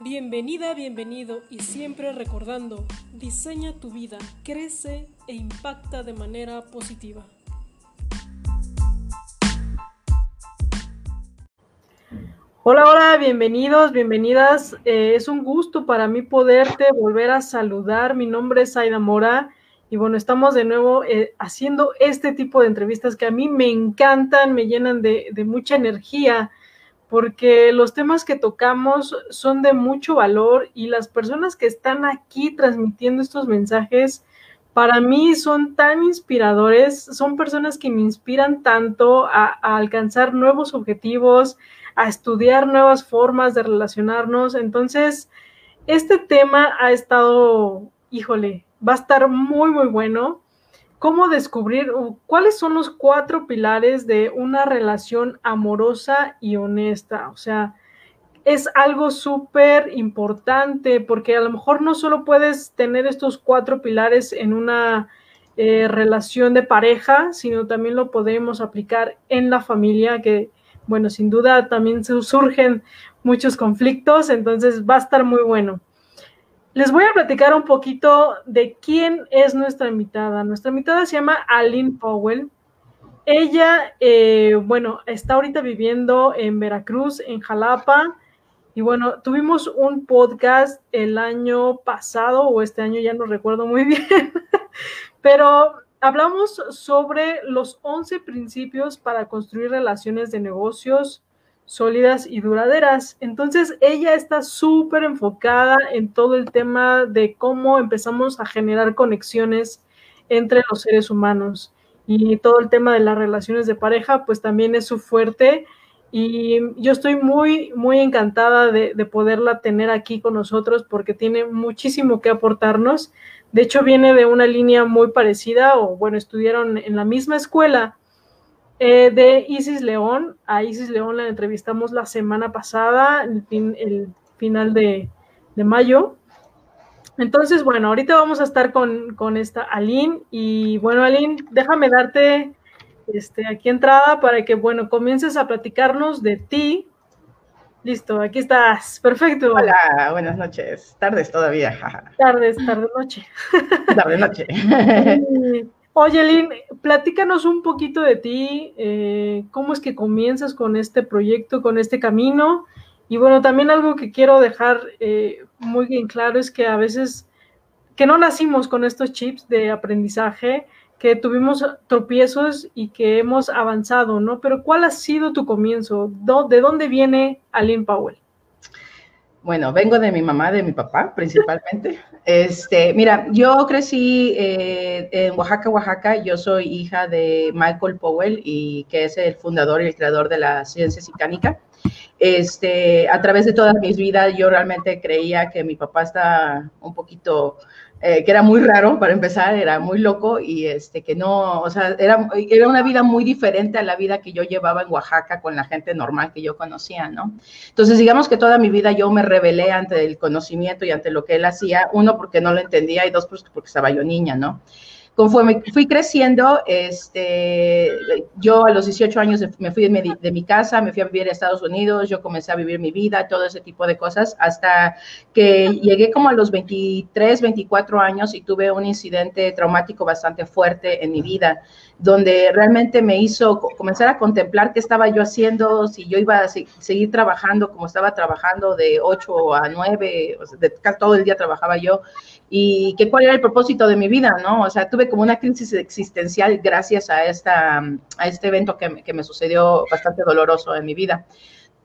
Bienvenida, bienvenido y siempre recordando, diseña tu vida, crece e impacta de manera positiva. Hola, hola, bienvenidos, bienvenidas. Eh, es un gusto para mí poderte volver a saludar. Mi nombre es Aida Mora y bueno, estamos de nuevo eh, haciendo este tipo de entrevistas que a mí me encantan, me llenan de, de mucha energía porque los temas que tocamos son de mucho valor y las personas que están aquí transmitiendo estos mensajes para mí son tan inspiradores, son personas que me inspiran tanto a, alcanzar nuevos objetivos, a estudiar nuevas formas de relacionarnos. Entonces, este tema ha estado, híjole, va a estar muy, muy bueno cómo descubrir cuáles son los cuatro pilares de una relación amorosa y honesta. O sea, es algo súper importante porque a lo mejor no solo puedes tener estos cuatro pilares en una eh, relación de pareja, sino también lo podemos aplicar en la familia, que bueno, sin duda también surgen muchos conflictos, entonces va a estar muy bueno. Les voy a platicar un poquito de quién es nuestra invitada. Nuestra invitada se llama Aline Powell. Ella, eh, bueno, está ahorita viviendo en Veracruz, en Jalapa. Y bueno, tuvimos un podcast el año pasado o este año, ya no recuerdo muy bien, pero hablamos sobre los 11 principios para construir relaciones de negocios sólidas y duraderas. Entonces, ella está súper enfocada en todo el tema de cómo empezamos a generar conexiones entre los seres humanos. Y todo el tema de las relaciones de pareja, pues también es su fuerte. Y yo estoy muy, muy encantada de, poderla tener aquí con nosotros porque tiene muchísimo que aportarnos. De hecho, viene de una línea muy parecida, o bueno, estudiaron en la misma escuela, eh, de Isis León, a Isis León la entrevistamos la semana pasada, el, el final de, mayo. Entonces, bueno, ahorita vamos a estar con, esta Aline. Y bueno, Aline, déjame darte este, aquí entrada para que, bueno, comiences a platicarnos de ti. Listo, aquí estás. Perfecto. Hola, buenas noches. Tardes todavía. Tardes, tarde, noche. Tarde, noche. Oye, Lynn, platícanos un poquito de ti, eh, cómo es que comienzas con este proyecto, con este camino. Y bueno, también algo que quiero dejar eh, muy bien claro es que a veces que no nacimos con estos chips de aprendizaje, que tuvimos tropiezos y que hemos avanzado, ¿no? Pero ¿cuál ha sido tu comienzo? ¿De dónde viene Aline Powell? Bueno, vengo de mi mamá, de mi papá, principalmente. Este, mira, yo crecí eh, en Oaxaca, Oaxaca. Yo soy hija de Michael Powell y que es el fundador y el creador de la ciencia psicánica. Este, a través de toda mi vida, yo realmente creía que mi papá está un poquito eh, que era muy raro para empezar, era muy loco y este, que no, o sea, era, era una vida muy diferente a la vida que yo llevaba en Oaxaca con la gente normal que yo conocía, ¿no? Entonces, digamos que toda mi vida yo me rebelé ante el conocimiento y ante lo que él hacía, uno porque no lo entendía y dos porque estaba yo niña, ¿no? Conforme fui creciendo, este, yo a los 18 años me fui de mi, casa, me fui a vivir a Estados Unidos, yo comencé a vivir mi vida, todo ese tipo de cosas, hasta que llegué como a los 23, 24 años y tuve un incidente traumático bastante fuerte en mi vida, donde realmente me hizo comenzar a contemplar qué estaba yo haciendo, si yo iba a seguir trabajando como estaba trabajando de 8 a 9, de, todo el día trabajaba yo, y que cuál era el propósito de mi vida, ¿no? O sea, tuve como una crisis existencial gracias a, esta, a este evento que, que me sucedió bastante doloroso en mi vida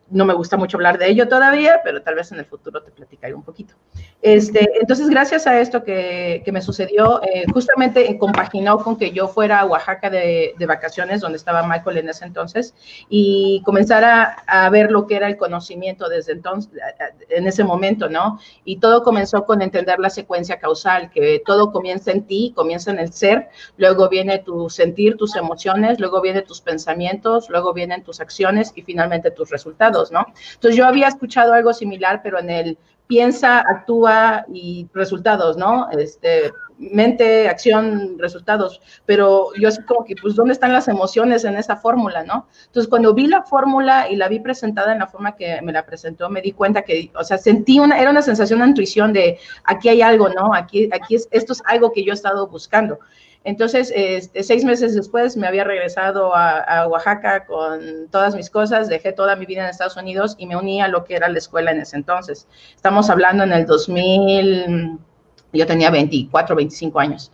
no me gusta mucho hablar de ello todavía, pero tal vez en el futuro te platicaré un poquito. Este, entonces, gracias a esto que, que me sucedió, eh, justamente compaginó con que yo fuera a Oaxaca de, de, vacaciones, donde estaba Michael en ese entonces, y comenzara a, ver lo que era el conocimiento desde entonces, en ese momento, ¿no? Y todo comenzó con entender la secuencia causal, que todo comienza en ti, comienza en el ser, luego viene tu sentir, tus emociones, luego vienen tus pensamientos, luego vienen tus acciones y finalmente tus resultados. Resultados, ¿no? Entonces yo había escuchado algo similar, pero en el piensa, actúa y resultados, ¿no? Este, mente, acción, resultados, pero yo así como que, pues, ¿dónde están las emociones en esa fórmula, no? Entonces, cuando vi la fórmula y la vi presentada en la forma que me la presentó, me di cuenta que, o sea, sentí una, era una sensación, una intuición de, aquí hay algo, ¿no? Aquí, aquí es, esto es algo que yo he estado buscando. Entonces, este, seis meses después me había regresado a, a, Oaxaca con todas mis cosas, dejé toda mi vida en Estados Unidos y me uní a lo que era la escuela en ese entonces. Estamos hablando en el 2000 yo tenía 24, 25 años.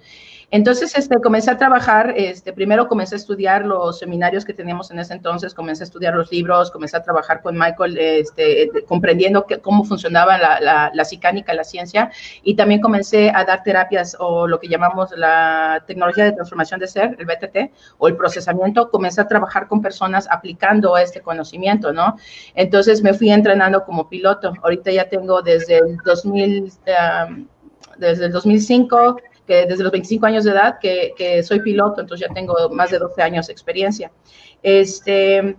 Entonces, este, comencé a trabajar, este, primero comencé a estudiar los seminarios que teníamos en ese entonces, comencé a estudiar los libros, comencé a trabajar con Michael, este, comprendiendo cómo funcionaba la, la, la psicánica, la ciencia, y también comencé a dar terapias o lo que llamamos la tecnología de transformación de ser, el BTT, o el procesamiento, comencé a trabajar con personas aplicando este conocimiento, ¿no? Entonces, me fui entrenando como piloto. Ahorita ya tengo desde el 2000... Um, desde el 2005, que desde los 25 años de edad que, que, soy piloto, entonces ya tengo más de 12 años de experiencia. Este,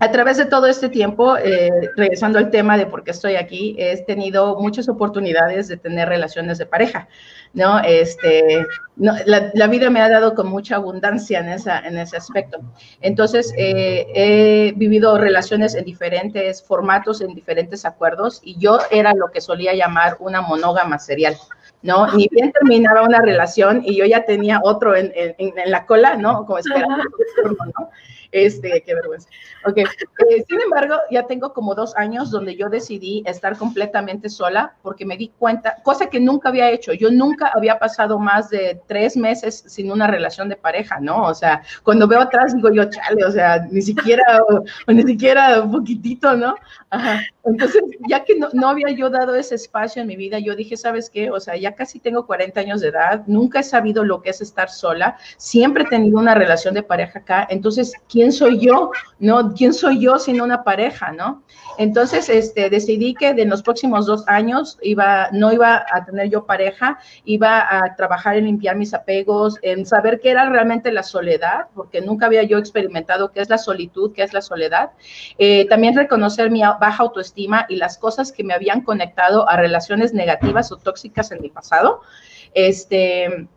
a través de todo este tiempo, eh, regresando al tema de por qué estoy aquí, he tenido muchas oportunidades de tener relaciones de pareja, ¿no? Este, no, la, la, vida me ha dado con mucha abundancia en, esa, en ese aspecto. Entonces, eh, he vivido relaciones en diferentes formatos, en diferentes acuerdos, y yo era lo que solía llamar una monógama serial. ¿No? Ni bien terminaba una relación y yo ya tenía otro en, en, en la cola, ¿no? Como esperando, ¿no? Este, qué vergüenza. Ok, eh, sin embargo, ya tengo como dos años donde yo decidí estar completamente sola porque me di cuenta, cosa que nunca había hecho, yo nunca había pasado más de tres meses sin una relación de pareja, ¿no? O sea, cuando veo atrás digo yo, chale, o sea, ni siquiera, o, o ni siquiera un poquitito, ¿no? Ajá. Entonces, ya que no, no, había yo dado ese espacio en mi vida, yo dije, ¿sabes qué? O sea, ya casi tengo 40 años de edad, nunca he sabido lo que es estar sola, siempre he tenido una relación de pareja acá, entonces, ¿quién soy yo? ¿No? ¿Quién soy yo sin una pareja, no? Entonces, este, decidí que de los próximos dos años iba, no iba a tener yo pareja, iba a trabajar en limpiar mis apegos, en saber qué era realmente la soledad, porque nunca había yo experimentado qué es la solitud, qué es la soledad. Eh, también reconocer mi baja autoestima y las cosas que me habían conectado a relaciones negativas o tóxicas en mi pasado. Este,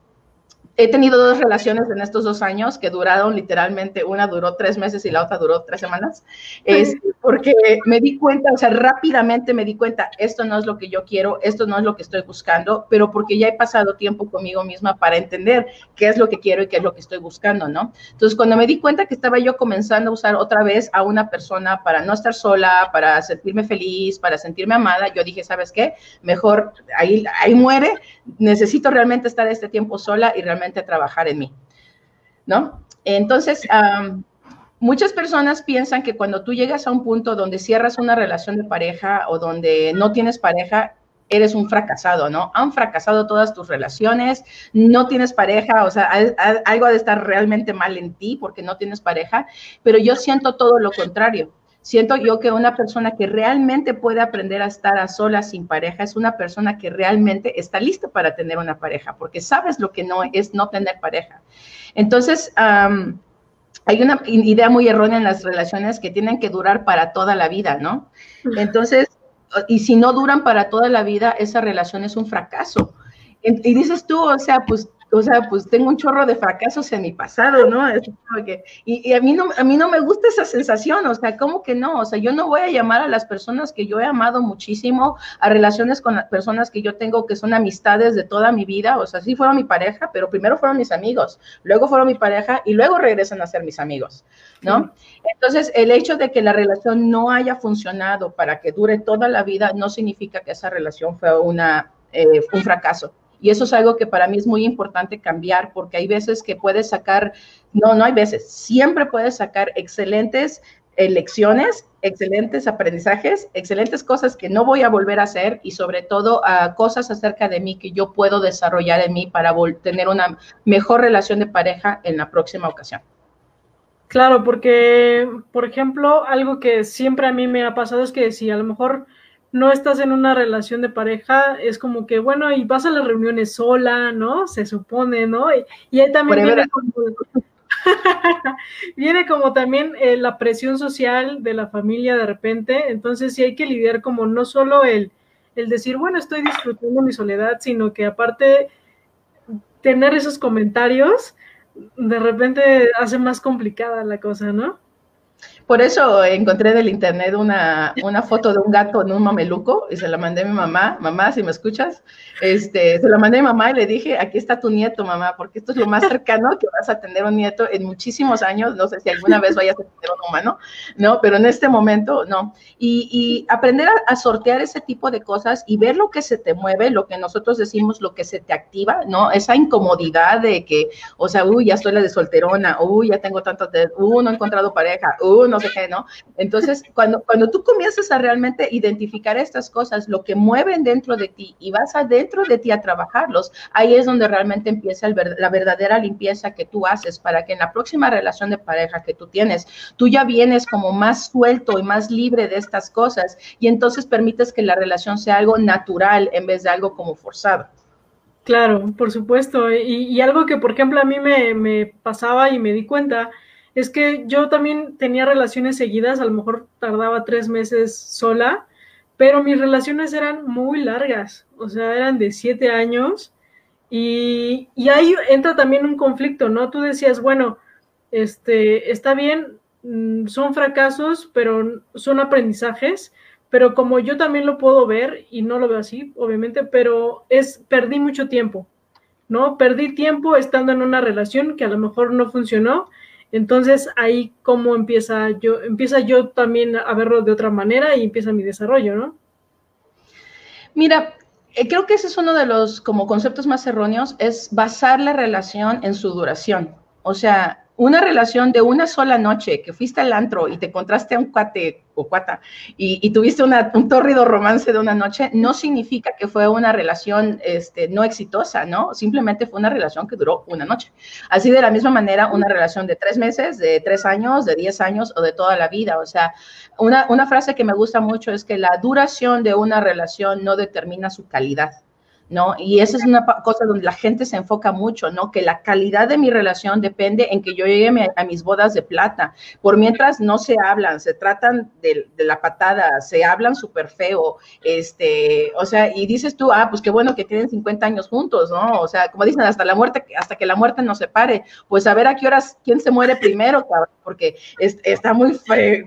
he tenido dos relaciones en estos dos años que duraron literalmente, una duró tres meses y la otra duró tres semanas, es porque me di cuenta, o sea, rápidamente me di cuenta, esto no es lo que yo quiero, esto no es lo que estoy buscando, pero porque ya he pasado tiempo conmigo misma para entender qué es lo que quiero y qué es lo que estoy buscando, ¿no? Entonces, cuando me di cuenta que estaba yo comenzando a usar otra vez a una persona para no estar sola, para sentirme feliz, para sentirme amada, yo dije, ¿sabes qué? Mejor ahí, ahí muere, necesito realmente estar este tiempo sola y realmente trabajar en mí, ¿no? Entonces, um, muchas personas piensan que cuando tú llegas a un punto donde cierras una relación de pareja o donde no tienes pareja, eres un fracasado, ¿no? Han fracasado todas tus relaciones, no tienes pareja, o sea, algo ha de estar realmente mal en ti porque no tienes pareja, pero yo siento todo lo contrario. Siento yo que una persona que realmente puede aprender a estar a solas sin pareja es una persona que realmente está lista para tener una pareja, porque sabes lo que no es no tener pareja. Entonces, um, hay una idea muy errónea en las relaciones que tienen que durar para toda la vida, ¿no? Entonces, y si no duran para toda la vida, esa relación es un fracaso. Y dices tú, o sea, pues o sea, pues tengo un chorro de fracasos en mi pasado, ¿no? Y, a, mí no, a mí no me gusta esa sensación, o sea, ¿cómo que no? O sea, yo no voy a llamar a las personas que yo he amado muchísimo, a relaciones con las personas que yo tengo que son amistades de toda mi vida, o sea, sí fueron mi pareja, pero primero fueron mis amigos, luego fueron mi pareja y luego regresan a ser mis amigos, ¿no? Entonces, el hecho de que la relación no haya funcionado para que dure toda la vida no significa que esa relación fue una, eh, un fracaso. Y eso es algo que para mí es muy importante cambiar, porque hay veces que puedes sacar, no, no hay veces, siempre puedes sacar excelentes lecciones, excelentes aprendizajes, excelentes cosas que no voy a volver a hacer y sobre todo uh, cosas acerca de mí que yo puedo desarrollar en mí para tener una mejor relación de pareja en la próxima ocasión. Claro, porque, por ejemplo, algo que siempre a mí me ha pasado es que si a lo mejor no estás en una relación de pareja, es como que, bueno, y vas a las reuniones sola, ¿no? Se supone, ¿no? Y, y ahí también viene como, Viene como también eh, la presión social de la familia de repente, entonces sí hay que lidiar como no solo el, el decir, bueno, estoy disfrutando mi soledad, sino que aparte tener esos comentarios de repente hace más complicada la cosa, ¿no? Por eso encontré del internet una, una, foto de un gato en un mameluco y se la mandé a mi mamá. Mamá, si me escuchas, este, se la mandé a mi mamá y le dije, aquí está tu nieto, mamá, porque esto es lo más cercano que vas a tener un nieto en muchísimos años. No sé si alguna vez vayas a tener un humano, ¿no? Pero en este momento, no. Y, aprender a, sortear ese tipo de cosas y ver lo que se te mueve, lo que nosotros decimos, lo que se te activa, ¿no? Esa incomodidad de que, o sea, uy, ya estoy la de solterona, uy, ya tengo tantos, de, uh, no he encontrado pareja, uh, no sé qué, ¿no? Entonces, cuando, cuando tú comienzas a realmente identificar estas cosas, lo que mueven dentro de ti y vas adentro de ti a trabajarlos, ahí es donde realmente empieza la verdadera limpieza que tú haces para que en la próxima relación de pareja que tú tienes, tú ya vienes como más suelto y más libre de estas cosas y entonces permites que la relación sea algo natural en vez de algo como forzado. Claro, por supuesto. Y, algo que, por ejemplo, a mí me pasaba y me di cuenta es que yo también tenía relaciones seguidas, a lo mejor tardaba tres meses sola, pero mis relaciones eran muy largas, o sea, eran de siete años y, y ahí entra también un conflicto, ¿no? Tú decías, bueno, este, está bien, mm, son fracasos, pero son aprendizajes, pero como yo también lo puedo ver, y no lo veo así, obviamente, pero es, perdí mucho tiempo, ¿no? Perdí tiempo estando en una relación que a lo mejor no funcionó entonces ahí cómo empieza yo, empieza yo también a verlo de otra manera y empieza mi desarrollo, ¿no? Mira, eh, creo que ese es uno de los como conceptos más erróneos, es basar la relación en su duración. O sea, una relación de una sola noche, que fuiste al antro y te encontraste a un cuate cuata y, tuviste un tórrido romance de una noche, no significa que fue una relación este, no exitosa, ¿no? Simplemente fue una relación que duró una noche. Así de la misma manera, una relación de tres meses, de tres años, de diez años o de toda la vida. O sea, una, una frase que me gusta mucho es que la duración de una relación no determina su calidad. ¿No? Y esa es una cosa donde la gente se enfoca mucho, ¿no? Que la calidad de mi relación depende en que yo llegue a mis bodas de plata. Por mientras no se hablan, se tratan de, la patada, se hablan súper feo, este, o sea, y dices tú, ah, pues qué bueno que tienen 50 años juntos, ¿no? O sea, como dicen, hasta la muerte, hasta que la muerte nos separe, pues a ver a qué horas, quién se muere primero, porque está muy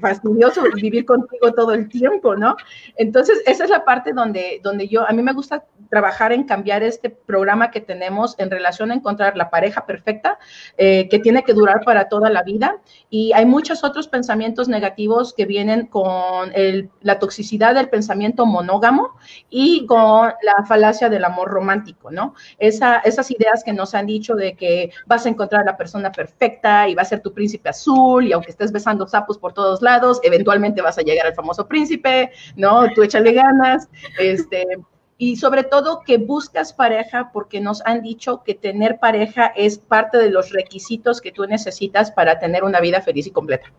fastidioso vivir contigo todo el tiempo, ¿no? Entonces, esa es la parte donde, donde yo, a mí me gusta trabajar en cambiar este programa que tenemos en relación a encontrar la pareja perfecta, eh, que tiene que durar para toda la vida. Y hay muchos otros pensamientos negativos que vienen con la toxicidad del pensamiento monógamo y con la falacia del amor romántico, ¿no? esas ideas que nos han dicho de que vas a encontrar la persona perfecta y va a ser tu príncipe azul y aunque estés besando sapos por todos lados, eventualmente vas a llegar al famoso príncipe, ¿no? Tú échale ganas, este, y sobre todo que buscas pareja porque nos han dicho que tener pareja es parte de los requisitos que tú necesitas para tener una vida feliz y completa.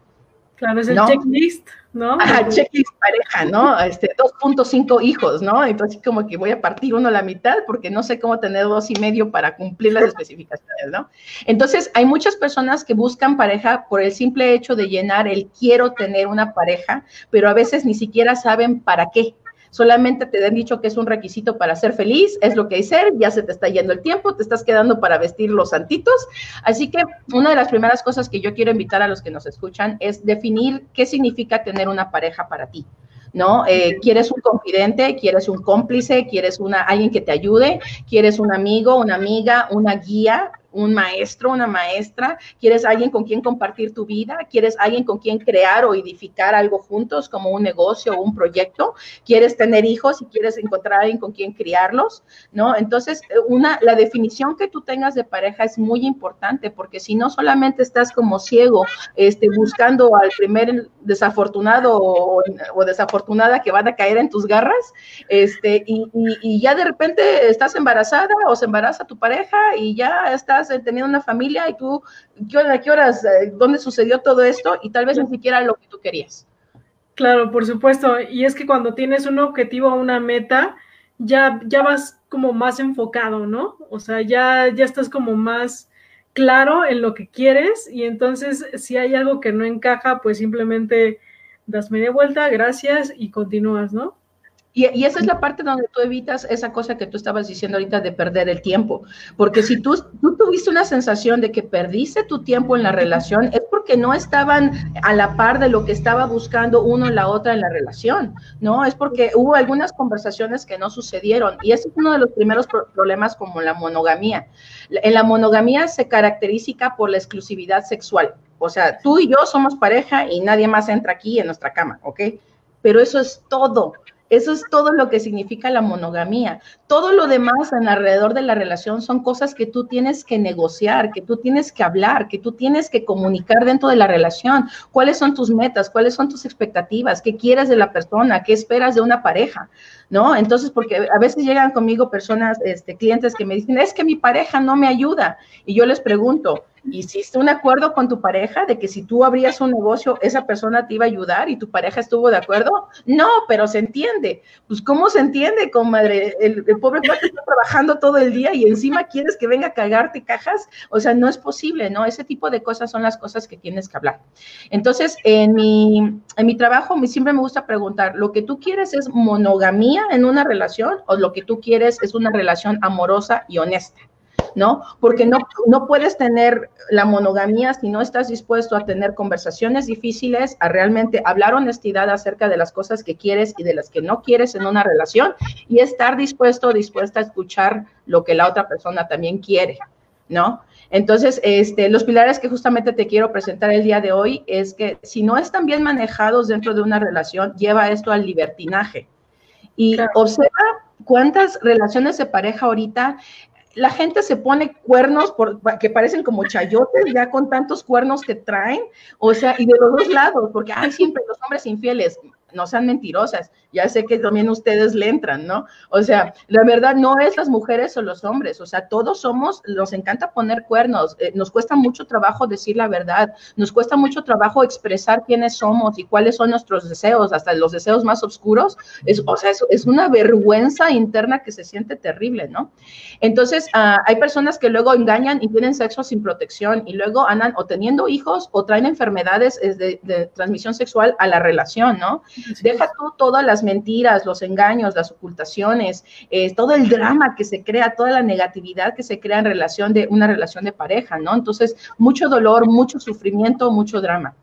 Claro, es el checklist, ¿no? Ajá, checklist pareja, ¿no? Este, 2.5 hijos, ¿no? Entonces, como que voy a partir uno a la mitad porque no sé cómo tener dos y medio para cumplir las especificaciones, ¿no? Entonces, hay muchas personas que buscan pareja por el simple hecho de llenar el quiero tener una pareja, pero a veces ni siquiera saben para qué solamente te han dicho que es un requisito para ser feliz, es lo que hay ser, ya se te está yendo el tiempo, te estás quedando para vestir los santitos. Así que una de las primeras cosas que yo quiero invitar a los que nos escuchan es definir qué significa tener una pareja para ti. ¿no? Eh, ¿Quieres un confidente? ¿Quieres un cómplice? ¿Quieres una, alguien que te ayude? ¿Quieres un amigo, una amiga, una guía? Un maestro, una maestra, quieres alguien con quien compartir tu vida, quieres alguien con quien crear o edificar algo juntos como un negocio o un proyecto, quieres tener hijos y quieres encontrar alguien con quien criarlos, ¿no? Entonces, una, la definición que tú tengas de pareja es muy importante porque si no solamente estás como ciego, este, buscando al primer desafortunado o, desafortunada que van a caer en tus garras, este, y, y ya de repente estás embarazada o se embaraza tu pareja y ya estás teniendo una familia y tú, ¿a qué horas, eh, dónde sucedió todo esto? Y tal vez ni siquiera lo que tú querías. Claro, por supuesto. Y es que cuando tienes un objetivo, una meta, ya, ya vas como más enfocado, ¿no? O sea, ya, ya estás como más claro en lo que quieres y entonces si hay algo que no encaja, pues simplemente das media vuelta, gracias y continúas, ¿no? Y, esa es la parte donde tú evitas esa cosa que tú estabas diciendo ahorita de perder el tiempo. Porque si tú, tuviste una sensación de que perdiste tu tiempo en la relación, es porque no estaban a la par de lo que estaba buscando uno y la otra en la relación, ¿no? Es porque hubo algunas conversaciones que no sucedieron. Y ese es uno de los primeros problemas como la monogamía. En la monogamía se caracteriza por la exclusividad sexual. O sea, tú y yo somos pareja y nadie más entra aquí en nuestra cama, ¿ok? Pero eso es todo eso es todo lo que significa la monogamía. Todo lo demás en alrededor de la relación son cosas que tú tienes que negociar, que tú tienes que hablar, que tú tienes que comunicar dentro de la relación. ¿Cuáles son tus metas? ¿Cuáles son tus expectativas? ¿Qué quieres de la persona? ¿Qué esperas de una pareja? ¿No? Entonces, porque a veces llegan conmigo personas, este, clientes que me dicen, es que mi pareja no me ayuda. Y yo les pregunto, hiciste un acuerdo con tu pareja de que si tú abrías un negocio, esa persona te iba a ayudar y tu pareja estuvo de acuerdo? No, pero se entiende. Pues, ¿cómo se entiende, comadre? El, el pobre cuate está trabajando todo el día y encima quieres que venga a cagarte cajas. O sea, no es posible, ¿no? Ese tipo de cosas son las cosas que tienes que hablar. Entonces, en mi, en mi trabajo, siempre me gusta preguntar, ¿lo que tú quieres es monogamía en una relación o lo que tú quieres es una relación amorosa y honesta? ¿No? Porque no, no puedes tener la monogamía si no estás dispuesto a tener conversaciones difíciles, a realmente hablar honestidad acerca de las cosas que quieres y de las que no quieres en una relación y estar dispuesto o dispuesta a escuchar lo que la otra persona también quiere, ¿no? Entonces, este, los pilares que justamente te quiero presentar el día de hoy es que si no están bien manejados dentro de una relación, lleva esto al libertinaje. Y observa cuántas relaciones de pareja ahorita la gente se pone cuernos por, que parecen como chayotes ya con tantos cuernos que traen, o sea, y de los dos lados, porque hay siempre los hombres infieles no sean mentirosas, ya sé que también ustedes le entran, ¿no? O sea, la verdad no es las mujeres o los hombres, o sea, todos somos, nos encanta poner cuernos, eh, nos cuesta mucho trabajo decir la verdad, nos cuesta mucho trabajo expresar quiénes somos y cuáles son nuestros deseos, hasta los deseos más oscuros, es, o sea, es, una vergüenza interna que se siente terrible, ¿no? Entonces, ah, hay personas que luego engañan y tienen sexo sin protección y luego andan o teniendo hijos o traen enfermedades de, de transmisión sexual a la relación, ¿no? Deja tú todas las mentiras, los engaños, las ocultaciones, eh, todo el drama que se crea, toda la negatividad que se crea en relación de una relación de pareja, ¿no? Entonces, mucho dolor, mucho sufrimiento, mucho drama.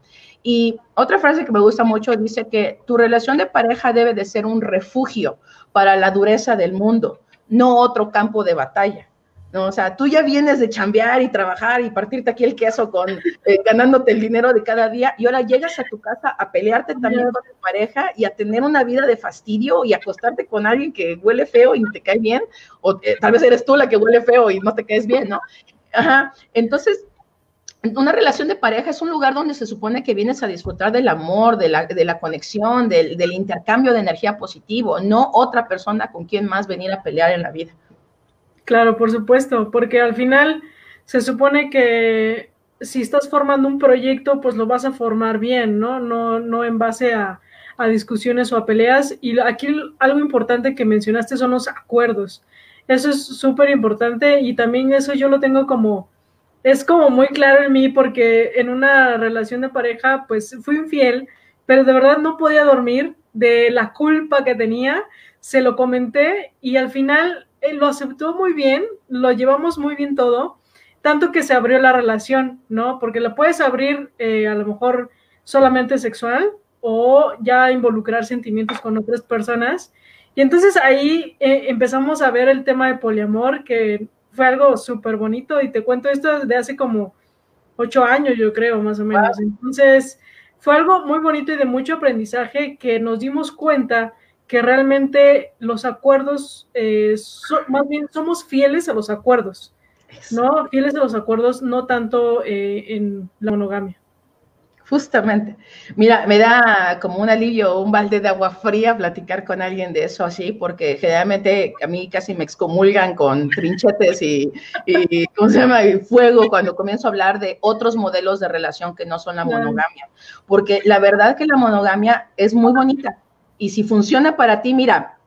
Y otra frase que me gusta mucho dice que tu relación de pareja debe de ser un refugio para la dureza del mundo, no otro campo de batalla. ¿No? O sea, tú ya vienes de chambear y trabajar y partirte aquí el queso con eh, ganándote el dinero de cada día y ahora llegas a tu casa a pelearte también con tu pareja y a tener una vida de fastidio y acostarte con alguien que huele feo y te cae bien, o eh, tal vez eres tú la que huele feo y no te caes bien, ¿no? Ajá, entonces una relación de pareja es un lugar donde se supone que vienes a disfrutar del amor, de la, de la conexión, del, del, intercambio de energía positivo, no otra persona con quien más venir a pelear en la vida. Claro, por supuesto, porque al final se supone que si estás formando un proyecto, pues lo vas a formar bien, ¿no? No, no en base a, a discusiones o a peleas. Y aquí algo importante que mencionaste son los acuerdos. Eso es súper importante y también eso yo lo tengo como, es como muy claro en mí porque en una relación de pareja, pues fui infiel, pero de verdad no podía dormir de la culpa que tenía. Se lo comenté y al final él lo aceptó muy bien, lo llevamos muy bien todo, tanto que se abrió la relación, ¿no? Porque la puedes abrir eh, a lo mejor solamente sexual o ya involucrar sentimientos con otras personas. Y entonces ahí eh, empezamos a ver el tema de poliamor, que fue algo súper bonito y te cuento esto desde hace como ocho años, yo creo, más o menos. Entonces fue algo muy bonito y de mucho aprendizaje que nos dimos cuenta que realmente los acuerdos, eh, más bien somos fieles a los acuerdos, ¿no? Fieles a los acuerdos, no tanto eh, en la monogamia. Justamente. Mira, me da como un alivio, un balde de agua fría platicar con alguien de eso así, porque generalmente a mí casi me excomulgan con trinchetes y, y ¿cómo se llama? Y fuego cuando comienzo a hablar de otros modelos de relación que no son la monogamia. Porque la verdad que la monogamia es muy bonita, y si funciona para ti, mira,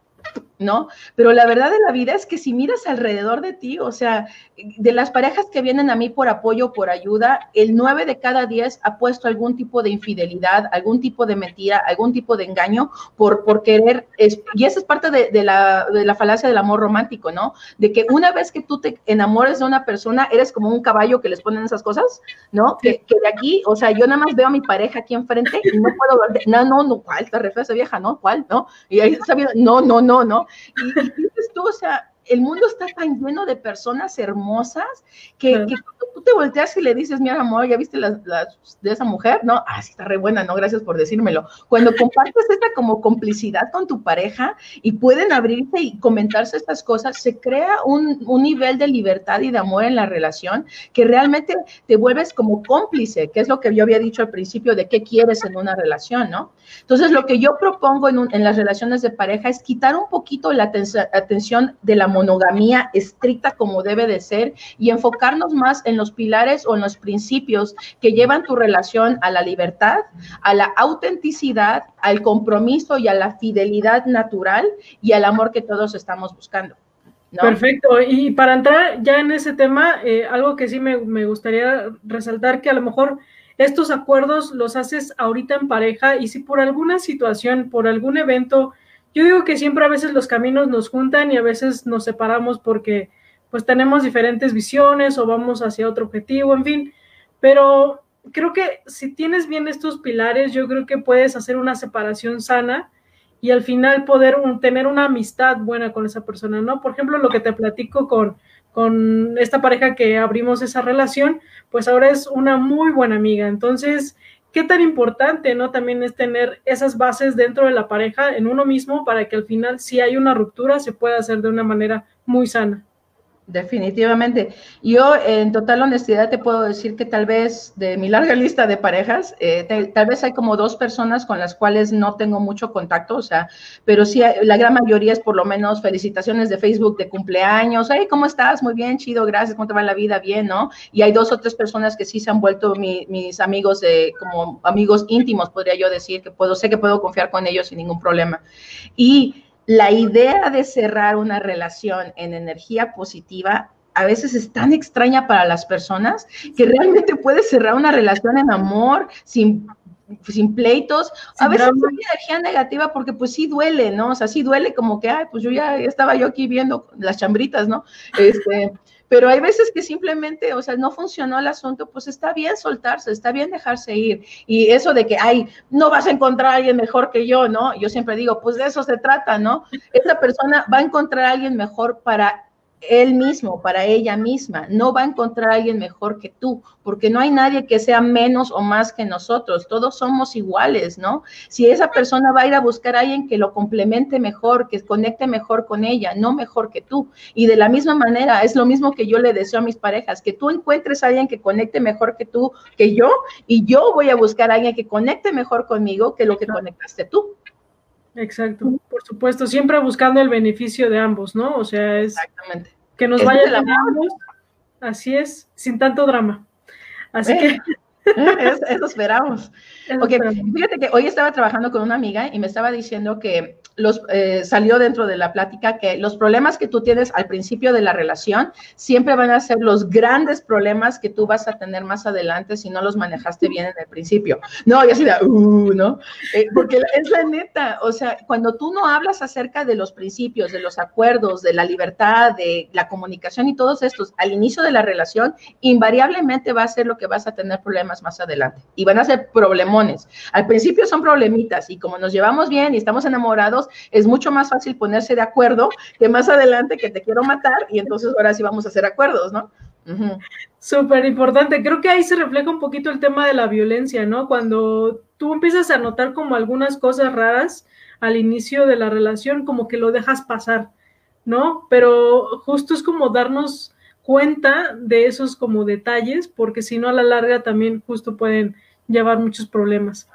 ¿no? Pero la verdad de la vida es que si miras alrededor de ti, o sea, de las parejas que vienen a mí por apoyo, por ayuda, el 9 de cada 10 ha puesto algún tipo de infidelidad, algún tipo de mentira, algún tipo de engaño por, por querer, y esa es parte de, la, de la falacia del amor romántico, ¿no? De que una vez que tú te enamores de una persona, eres como un caballo que les ponen esas cosas, ¿no? Que, que de aquí, o sea, yo nada más veo a mi pareja aquí enfrente y no puedo ver, no, no, no, ¿cuál? Está re esa vieja, ¿no? ¿Cuál? ¿No? Y ahí está viendo, no, no, no, no. Y, dices tú, o sea, el mundo está tan lleno de personas hermosas que, cuando tú te volteas y le dices, mi amor, ¿ya viste las, de esa mujer? No, ah, sí está re buena, no, gracias por decírmelo. Cuando compartes esta como complicidad con tu pareja y pueden abrirse y comentarse estas cosas, se crea un, un nivel de libertad y de amor en la relación que realmente te vuelves como cómplice, que es lo que yo había dicho al principio de qué quieres en una relación, ¿no? Entonces, lo que yo propongo en, en las relaciones de pareja es quitar un poquito la atención de la monogamía estricta como debe de ser y enfocarnos más en los pilares o en los principios que llevan tu relación a la libertad, a la autenticidad, al compromiso y a la fidelidad natural y al amor que todos estamos buscando. Perfecto. Y para entrar ya en ese tema, eh, algo que sí me, me gustaría resaltar, que a lo mejor estos acuerdos los haces ahorita en pareja y si por alguna situación, por algún evento, yo digo que siempre a veces los caminos nos juntan y a veces nos separamos porque pues tenemos diferentes visiones o vamos hacia otro objetivo, en fin, pero creo que si tienes bien estos pilares, yo creo que puedes hacer una separación sana y al final poder tener una amistad buena con esa persona, ¿no? Por ejemplo, lo que te platico con, con esta pareja que abrimos esa relación, pues ahora es una muy buena amiga. Entonces, qué tan importante, ¿no? También es tener esas bases dentro de la pareja en uno mismo para que al final, si hay una ruptura, se pueda hacer de una manera muy sana. Definitivamente. Yo en total honestidad te puedo decir que tal vez de mi larga lista de parejas, eh, tal vez hay como dos personas con las cuales no tengo mucho contacto, o sea, pero sí, la gran mayoría es por lo menos felicitaciones de Facebook de cumpleaños, hey, ¿cómo estás? Muy bien, chido, gracias, ¿cómo te va la vida? Bien, ¿no? Y hay dos o tres personas que sí se han vuelto mis amigos, de, como amigos íntimos, podría yo decir, que puedo, sé que puedo confiar con ellos sin ningún problema. Y la idea de cerrar una relación en energía positiva a veces es tan extraña para las personas que realmente puedes cerrar una relación en amor sin sin pleitos, a veces hay energía negativa porque pues sí duele, ¿no? O sea, sí duele como que, ay, pues yo ya estaba yo aquí viendo las chambritas, ¿no? Este, pero hay veces que simplemente, o sea, no funcionó el asunto, pues está bien soltarse, está bien dejarse ir. Y eso de que, ay, no vas a encontrar a alguien mejor que yo, ¿no? Yo siempre digo, pues de eso se trata, ¿no? Esa persona va a encontrar a alguien mejor para él mismo, para ella misma. No va a encontrar a alguien mejor que tú, porque no hay nadie que sea menos o más que nosotros. Todos somos iguales, ¿no? Si esa persona va a ir a buscar a alguien que lo complemente mejor, que conecte mejor con ella, no mejor que tú. Y de la misma manera, es lo mismo que yo le deseo a mis parejas, que tú encuentres a alguien que conecte mejor que tú, que yo, y yo voy a buscar a alguien que conecte mejor conmigo que lo que conectaste tú. Exacto, por supuesto, siempre buscando el beneficio de ambos, ¿no? O sea, es que nos vaya la ambos, así es, sin tanto drama. Así eh, que eso, esperamos. fíjate que hoy estaba trabajando con una amiga y me estaba diciendo que los, eh, salió dentro de la plática que los problemas que tú tienes al principio de la relación siempre van a ser los grandes problemas que tú vas a tener más adelante si no los manejaste bien en el principio. No, y así de, uh, ¿no? Eh, porque es la neta, o sea, cuando tú no hablas acerca de los principios, de los acuerdos, de la libertad, de la comunicación y todos estos al inicio de la relación, invariablemente va a ser lo que vas a tener problemas más adelante y van a ser problemones. Al principio son problemitas y como nos llevamos bien y estamos enamorados, es mucho más fácil ponerse de acuerdo que más adelante que te quiero matar y entonces ahora sí vamos a hacer acuerdos, ¿no? Súper importante. Creo que ahí se refleja un poquito el tema de la violencia, ¿no? Cuando tú empiezas a notar como algunas cosas raras al inicio de la relación, como que lo dejas pasar, ¿no? Pero justo es como darnos cuenta de esos como detalles, porque si no a la larga también justo pueden llevar muchos problemas.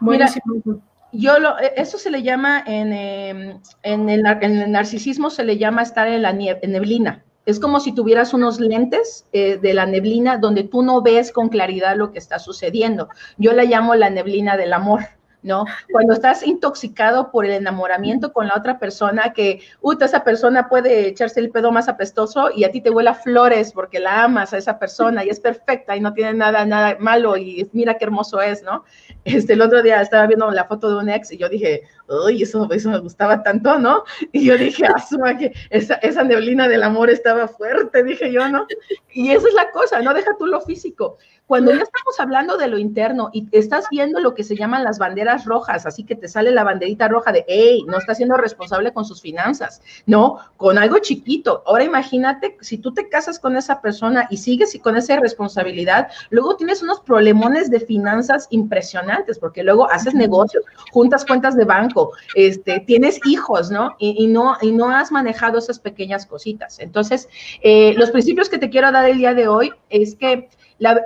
Buenísimo yo lo, e, eso se le llama en, em, en, el, narcisismo, se le llama estar en la neblina. Es como si tuvieras unos lentes eh, de la neblina donde tú no ves con claridad lo que está sucediendo. Yo la llamo la neblina del amor. ¿No? Cuando estás intoxicado por el enamoramiento con la otra persona, que, uy, esa persona puede echarse el pedo más apestoso y a ti te huele a flores porque la amas a esa persona y es perfecta y no tiene nada, nada malo y mira qué hermoso es, ¿no? Este, el otro día estaba viendo la foto de un ex y yo dije, uy, eso, eso me gustaba tanto, ¿no? Y yo dije, asuma que esa, esa neblina del amor estaba fuerte, dije yo, ¿no? Y esa es la cosa, no deja tú lo físico. Cuando ya estamos hablando de lo interno y estás viendo lo que se llaman las banderas rojas, así que te sale la banderita roja de, hey, no está siendo responsable con sus finanzas, no, con algo chiquito. Ahora imagínate, si tú te casas con esa persona y sigues con esa responsabilidad, luego tienes unos problemones de finanzas impresionantes, porque luego haces negocios, juntas cuentas de banco, este, tienes hijos, ¿no? Y, no, y no has manejado esas pequeñas cositas. Entonces, eh, los principios que te quiero dar el día de hoy es que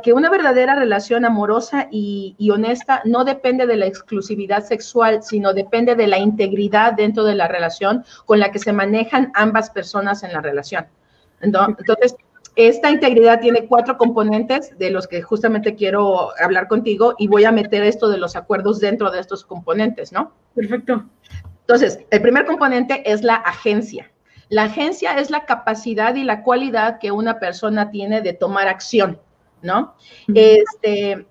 que una verdadera relación amorosa y, honesta no depende de la exclusividad sexual, sino depende de la integridad dentro de la relación con la que se manejan ambas personas en la relación. Entonces, esta integridad tiene cuatro componentes de los que justamente quiero hablar contigo y voy a meter esto de los acuerdos dentro de estos componentes, ¿no? Perfecto. Entonces, el primer componente es la agencia. La agencia es la capacidad y la cualidad que una persona tiene de tomar acción. ¿no? Este,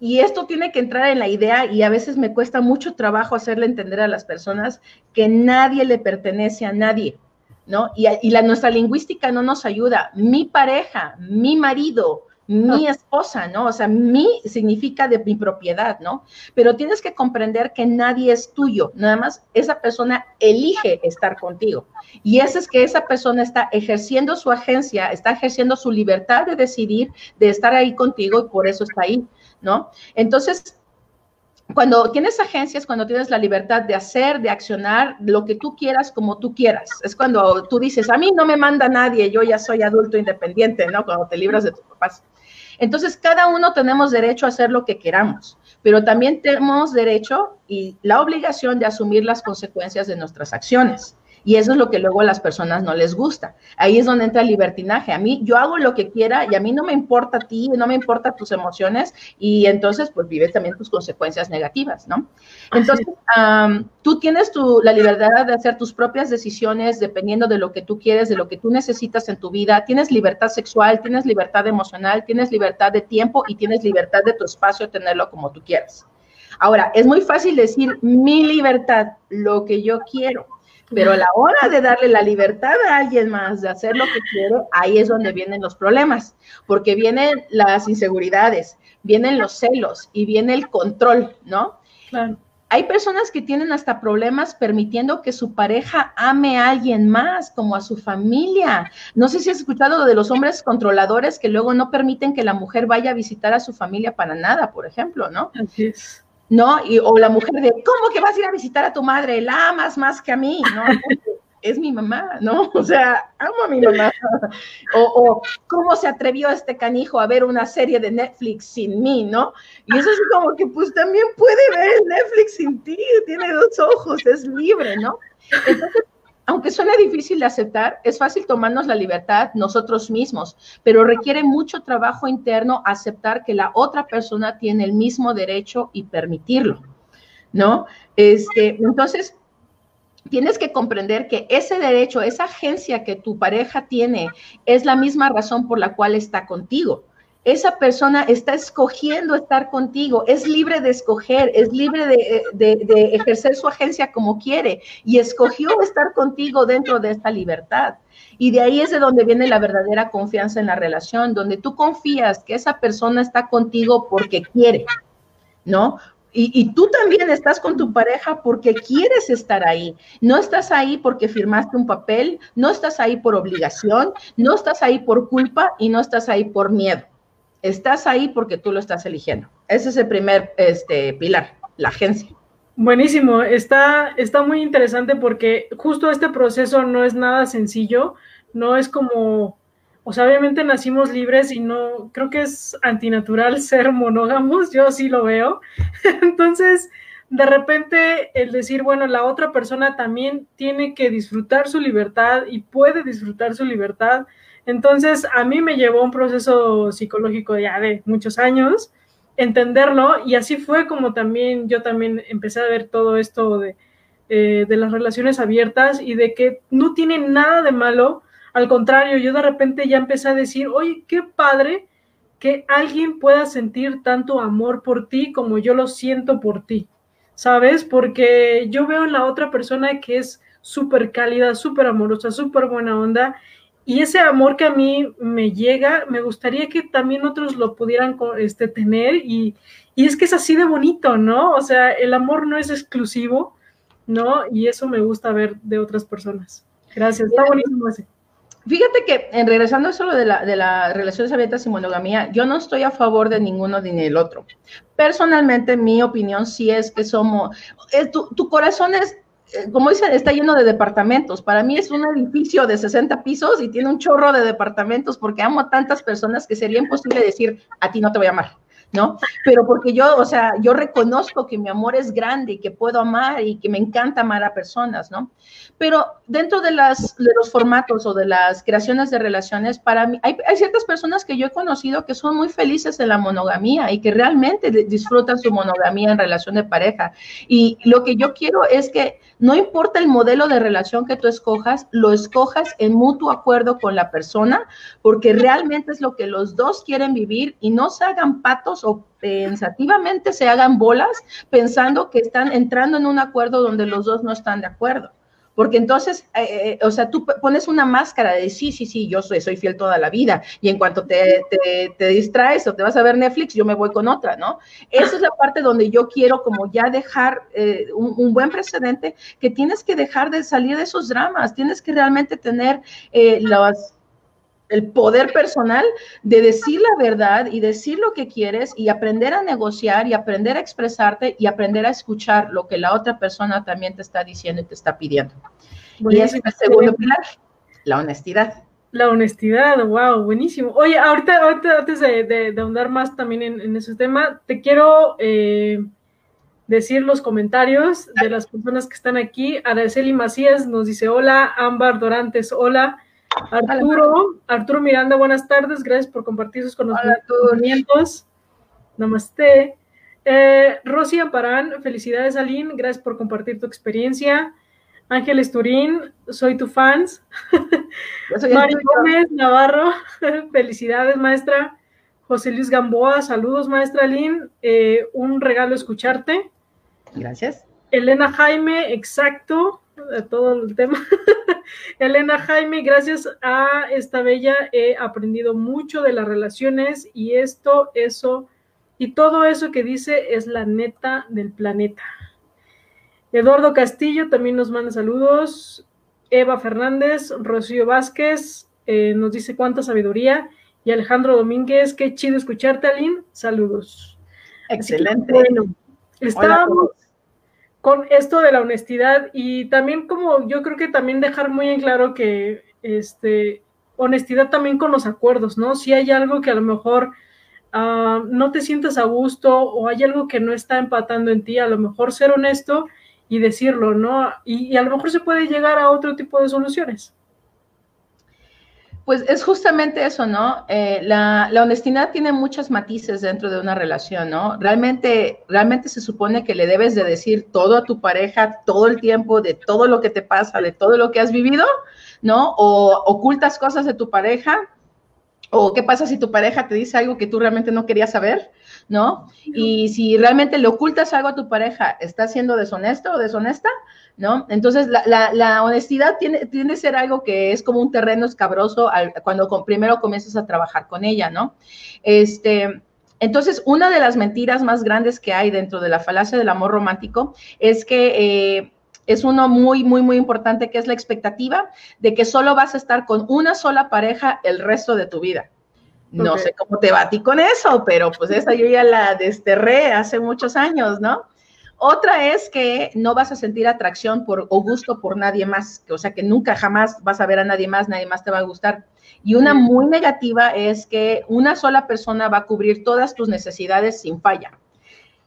y esto tiene que entrar en la idea y a veces me cuesta mucho trabajo hacerle entender a las personas que nadie le pertenece a nadie, ¿no? Y, y la, nuestra lingüística no nos ayuda. Mi pareja, mi marido, mi esposa, ¿no? O sea, mi significa de mi propiedad, ¿no? Pero tienes que comprender que nadie es tuyo, nada más esa persona elige estar contigo. Y eso es que esa persona está ejerciendo su agencia, está ejerciendo su libertad de decidir, de estar ahí contigo y por eso está ahí, ¿no? Entonces, cuando tienes agencias, cuando tienes la libertad de hacer, de accionar lo que tú quieras como tú quieras. Es cuando tú dices, a mí no me manda nadie, yo ya soy adulto independiente, ¿no? Cuando te libras de tus papás. Entonces, cada uno tenemos derecho a hacer lo que queramos, pero también tenemos derecho y la obligación de asumir las consecuencias de nuestras acciones. Y eso es lo que luego a las personas no les gusta. Ahí es donde entra el libertinaje. A mí, yo hago lo que quiera y a mí no me importa a ti, no me importa tus emociones y entonces pues vives también tus consecuencias negativas, ¿no? Entonces, tú tienes tu, la libertad de hacer tus propias decisiones dependiendo de lo que tú quieres, de lo que tú necesitas en tu vida. Tienes libertad sexual, tienes libertad emocional, tienes libertad de tiempo y tienes libertad de tu espacio, tenerlo como tú quieras. Ahora, es muy fácil decir mi libertad, lo que yo quiero. Pero a la hora de darle la libertad a alguien más de hacer lo que quiere, ahí es donde vienen los problemas, porque vienen las inseguridades, vienen los celos y viene el control, ¿no? Claro. Hay personas que tienen hasta problemas permitiendo que su pareja ame a alguien más, como a su familia. No sé si has escuchado lo de los hombres controladores que luego no permiten que la mujer vaya a visitar a su familia para nada, por ejemplo, ¿no? Así es. ¿No? Y, o la mujer de, ¿cómo que vas a ir a visitar a tu madre? La amas más que a mí, ¿no? es mi mamá, ¿no? O sea, amo a mi mamá. O, cómo se atrevió este canijo a ver una serie de Netflix sin mí, ¿no? Y eso es como que pues también puede ver Netflix sin ti, tiene dos ojos, es libre, ¿no? Entonces, aunque suene difícil de aceptar, es fácil tomarnos la libertad nosotros mismos, pero requiere mucho trabajo interno aceptar que la otra persona tiene el mismo derecho y permitirlo, ¿no? Este, entonces, tienes que comprender que ese derecho, esa agencia que tu pareja tiene, es la misma razón por la cual está contigo esa persona está escogiendo estar contigo, es libre de escoger, es libre de, ejercer su agencia como quiere y escogió estar contigo dentro de esta libertad. Y de ahí es de donde viene la verdadera confianza en la relación, donde tú confías que esa persona está contigo porque quiere, ¿no? Y, y, tú también estás con tu pareja porque quieres estar ahí. No estás ahí porque firmaste un papel, no estás ahí por obligación, no estás ahí por culpa y no estás ahí por miedo. Estás ahí porque tú lo estás eligiendo. Ese es el primer este, pilar, la agencia. Buenísimo, está, está muy interesante porque justo este proceso no es nada sencillo, no es como, o sea, obviamente nacimos libres y no, creo que es antinatural ser monógamos, yo sí lo veo. Entonces, de repente el decir, bueno, la otra persona también tiene que disfrutar su libertad y puede disfrutar su libertad, entonces, a mí me llevó un proceso psicológico ya de muchos años, entenderlo y así fue como también yo también empecé a ver todo esto de, eh, de las relaciones abiertas y de que no tiene nada de malo, al contrario, yo de repente ya empecé a decir, oye, qué padre que alguien pueda sentir tanto amor por ti como yo lo siento por ti, ¿sabes? Porque yo veo en la otra persona que es súper cálida, súper amorosa, súper buena onda y ese amor que a mí me llega, me gustaría que también otros lo pudieran este, tener y, y, es que es así de bonito, ¿no? O sea, el amor no es exclusivo, ¿no? Y eso me gusta ver de otras personas. Gracias, está buenísimo ese. Fíjate que, en regresando a eso de, la, de las relaciones abiertas y monogamía, yo no estoy a favor de ninguno ni del otro. Personalmente, mi opinión sí es que somos, eh, tu, tu corazón es como dicen, está lleno de departamentos. Para mí es un edificio de 60 pisos y tiene un chorro de departamentos porque amo a tantas personas que sería imposible decir, a ti no te voy a amar. ¿no? Pero porque yo, o sea, yo reconozco que mi amor es grande y que puedo amar y que me encanta amar a personas, ¿no? Pero dentro de, las, de los formatos o de las creaciones de relaciones, para mí, hay, hay, ciertas personas que yo he conocido que son muy felices en la monogamía y que realmente disfrutan su monogamía en relación de pareja. Y lo que yo quiero es que no importa el modelo de relación que tú escojas, lo escojas en mutuo acuerdo con la persona, porque realmente es lo que los dos quieren vivir y no se hagan patos o pensativamente se hagan bolas pensando que están entrando en un acuerdo donde los dos no están de acuerdo. Porque entonces, eh, eh, o sea, tú pones una máscara de sí, sí, sí, yo soy, soy fiel toda la vida. Y en cuanto te, te, distraes o te vas a ver Netflix, yo me voy con otra, ¿no? Esa es la parte donde yo quiero como ya dejar eh, un, un, buen precedente, que tienes que dejar de salir de esos dramas, tienes que realmente tener las el poder personal de decir la verdad y decir lo que quieres y aprender a negociar y aprender a expresarte y aprender a escuchar lo que la otra persona también te está diciendo y te está pidiendo. Y ese es el segundo pilar, la honestidad. La honestidad, wow, buenísimo. Oye, ahorita, ahorita antes de, ahondar más también en, ese tema, te quiero eh, decir los comentarios de las personas que están aquí. Araceli Macías nos dice hola, Ámbar Dorantes, hola. Arturo, Arturo Miranda, buenas tardes, gracias por compartir sus conocimientos. Namaste. Eh, Rosy Amparán, felicidades Aline, gracias por compartir tu experiencia. Ángeles Turín, soy tu fans. Mario Gómez Navarro, felicidades maestra. José Luis Gamboa, saludos maestra Aline, eh, un regalo escucharte. Gracias. Elena Jaime, exacto, todo el tema. Elena Jaime, gracias a esta bella he aprendido mucho de las relaciones y esto, eso y todo eso que dice es la neta del planeta. Eduardo Castillo también nos manda saludos. Eva Fernández, Rocío Vázquez eh, nos dice cuánta sabiduría. Y Alejandro Domínguez, qué chido escucharte, Aline. Saludos. Excelente. bueno, estábamos con esto de la honestidad y también como yo creo que también dejar muy en claro que este honestidad también con los acuerdos, ¿no? Si hay algo que a lo mejor uh, no te sientas a gusto o hay algo que no está empatando en ti, a lo mejor ser honesto y decirlo, ¿no? Y a lo mejor se puede llegar a otro tipo de soluciones. Pues es justamente eso, ¿no? Eh, la, la, honestidad tiene muchos matices dentro de una relación, ¿no? Realmente, realmente se supone que le debes de decir todo a tu pareja todo el tiempo, de todo lo que te pasa, de todo lo que has vivido, ¿no? O ocultas cosas de tu pareja, o qué pasa si tu pareja te dice algo que tú realmente no querías saber, ¿no? Y si realmente le ocultas algo a tu pareja, ¿estás siendo deshonesto o deshonesta? ¿no? Entonces, la, honestidad tiene, tiene que ser algo que es como un terreno escabroso cuando primero comienzas a trabajar con ella, ¿no? Este, entonces, una de las mentiras más grandes que hay dentro de la falacia del amor romántico es que eh, es uno muy, muy, muy importante, que es la expectativa de que solo vas a estar con una sola pareja el resto de tu vida. No sé cómo te va a ti con eso, pero pues esa yo ya la desterré hace muchos años, ¿no? Otra es que no vas a sentir atracción por, o gusto por nadie más, o sea que nunca jamás vas a ver a nadie más, nadie más te va a gustar. Y una muy negativa es que una sola persona va a cubrir todas tus necesidades sin falla.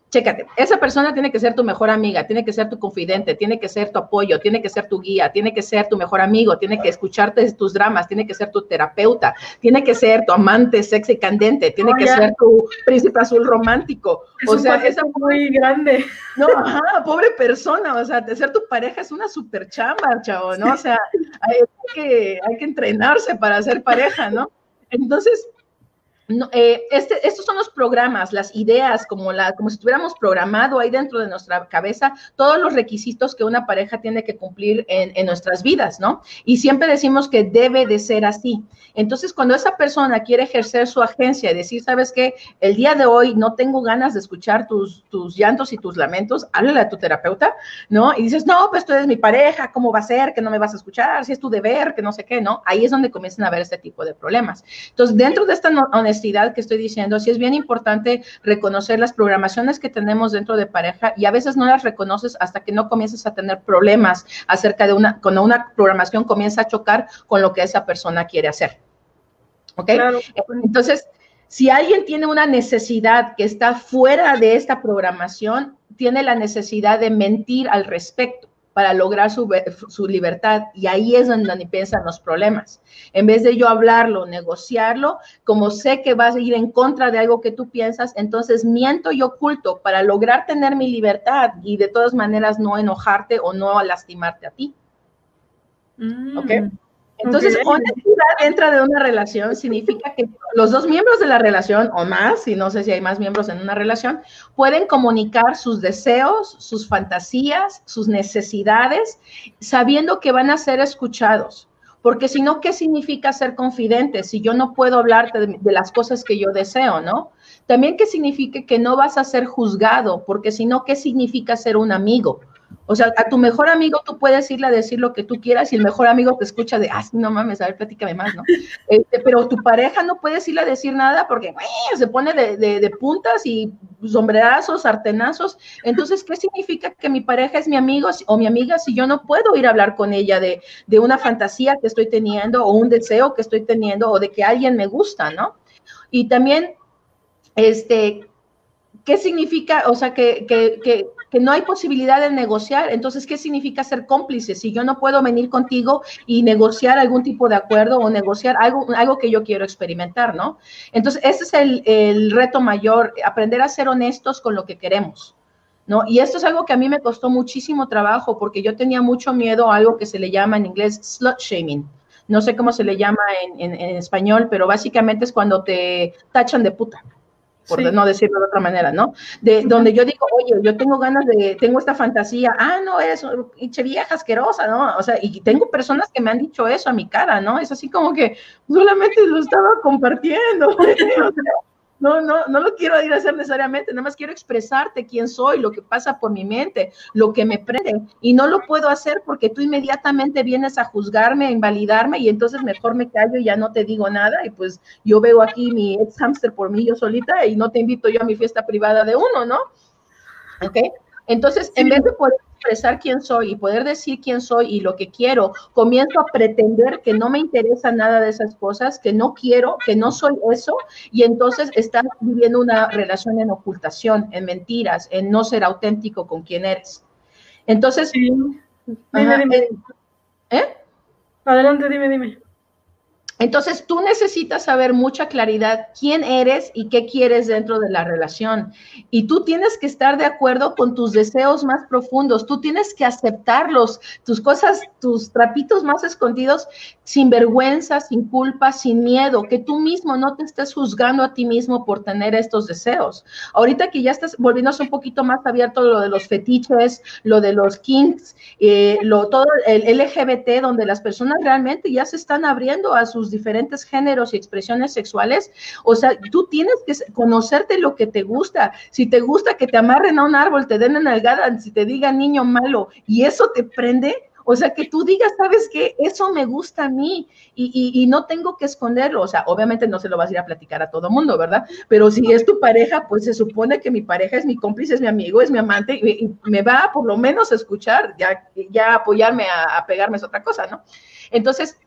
Chécate, esa persona tiene que ser tu mejor amiga, tiene que ser tu confidente, tiene que ser tu apoyo, tiene que ser tu guía, tiene que ser tu mejor amigo, tiene que escucharte tus dramas, tiene que ser tu terapeuta, tiene que ser tu amante sexy candente, tiene que ser tu príncipe azul romántico. o sea, es muy grande. No, ajá, pobre persona, o sea, de ser tu pareja es una super chamba, chavo, ¿no? O sea, hay que, hay que entrenarse para ser pareja, ¿no? Entonces, eh, este, estos son los programas, las ideas, como, si estuviéramos programado ahí dentro de nuestra cabeza todos los requisitos que una pareja tiene que cumplir en, nuestras vidas, ¿no? Y siempre decimos que debe de ser así. Entonces, cuando esa persona quiere ejercer su agencia y decir, sabes qué, el día de hoy no tengo ganas de escuchar tus, tus llantos y tus lamentos, háblale a tu terapeuta, ¿no? Y dices, no, pues tú eres mi pareja, ¿cómo va a ser que no me vas a escuchar? Si es tu deber, que no sé qué, ¿no? Ahí es donde comienzan a haber este tipo de problemas. Entonces, dentro de esta honestidad, que estoy diciendo, sí es bien importante reconocer las programaciones que tenemos dentro de pareja y a veces no las reconoces hasta que no comienzas a tener problemas acerca de una, cuando una programación comienza a chocar con lo que esa persona quiere hacer. ¿Ok? Entonces, si alguien tiene una necesidad que está fuera de esta programación, tiene la necesidad de mentir al respecto para lograr su, su, libertad. Y ahí es donde empiezan los problemas. En vez de yo hablarlo, negociarlo, como sé que vas a ir en contra de algo que tú piensas, entonces miento y oculto para lograr tener mi libertad y de todas maneras no enojarte o no lastimarte a ti. Mm. ¿Ok? Entonces, honestidad dentro de una relación significa que los dos miembros de la relación o más, y no sé si hay más miembros en una relación, pueden comunicar sus deseos, sus fantasías, sus necesidades, sabiendo que van a ser escuchados. Porque si no, ¿qué significa ser confidente si yo no puedo hablarte de, de las cosas que yo deseo, no? También, ¿qué significa que no vas a ser juzgado? Porque si no, ¿qué significa ser un amigo? O sea, a tu mejor amigo tú puedes irle a decir lo que tú quieras y el mejor amigo te escucha de, ah, no mames, a ver, platícame más, ¿no? Este, pero tu pareja no puedes irle a decir nada porque se pone de, puntas y sombrerazos, sartenazos. Entonces, ¿qué significa que mi pareja es mi amigo o mi amiga si yo no puedo ir a hablar con ella de, de una fantasía que estoy teniendo o un deseo que estoy teniendo o de que alguien me gusta, ¿no? Y también, este, ¿qué significa? O sea, que, que, que que no hay posibilidad de negociar. Entonces, ¿qué significa ser cómplice? Si yo no puedo venir contigo y negociar algún tipo de acuerdo o negociar algo, algo que yo quiero experimentar, ¿no? Entonces, ese es el, el reto mayor, aprender a ser honestos con lo que queremos. ¿No? Y esto es algo que a mí me costó muchísimo trabajo porque yo tenía mucho miedo a algo que se le llama en inglés slut shaming. No sé cómo se le llama en, en, en español, pero básicamente es cuando te tachan de puta por no decirlo de otra manera, ¿no? De donde yo digo, oye, yo tengo ganas de, tengo esta fantasía, ah, no, es pinche vieja asquerosa, ¿no? O sea, y tengo personas que me han dicho eso a mi cara, ¿no? Es así como que solamente lo estaba compartiendo. No, no, no lo quiero ir a hacer necesariamente, nada más quiero expresarte quién soy, lo que pasa por mi mente, lo que me prende. Y no lo puedo hacer porque tú inmediatamente vienes a juzgarme, a invalidarme y entonces mejor me callo y ya no te digo nada. Y pues yo veo aquí mi ex hamster por mí yo solita y no te invito yo a mi fiesta privada de uno, ¿no? ¿Ok? Entonces, en vez de poder expresar quién soy y poder decir quién soy y lo que quiero, comienzo a pretender que no me interesa nada de esas cosas, que no quiero, que no soy eso, y entonces estás viviendo una relación en ocultación, en mentiras, en no ser auténtico con quién eres. Entonces, dime, dime. ¿eh? Adelante, dime, dime. Entonces, tú necesitas saber mucha claridad quién eres y qué quieres dentro de la relación. Y tú tienes que estar de acuerdo con tus deseos más profundos. Tú tienes que aceptarlos, tus cosas, tus trapitos más escondidos, sin vergüenza, sin culpa, sin miedo, que tú mismo no te estés juzgando a ti mismo por tener estos deseos. Ahorita que ya estás volviéndose un poquito más abierto lo de los fetiches, lo de los kinks, eh, lo, todo el LGBT, donde las personas realmente ya se están abriendo a sus diferentes géneros y expresiones sexuales. O sea, tú tienes que conocerte lo que te gusta. Si te gusta que te amarren a un árbol, te den en nalgada, si te digan niño malo y eso te prende, o sea, que tú digas, ¿sabes qué? Eso me gusta a mí y, y, no tengo que esconderlo. O sea, obviamente no se lo vas a ir a platicar a todo mundo, ¿verdad? Pero si es tu pareja, pues se supone que mi pareja es mi cómplice, es mi amigo, es mi amante y, me va por lo menos a escuchar, ya, ya apoyarme a, a pegarme es otra cosa, ¿no? Entonces,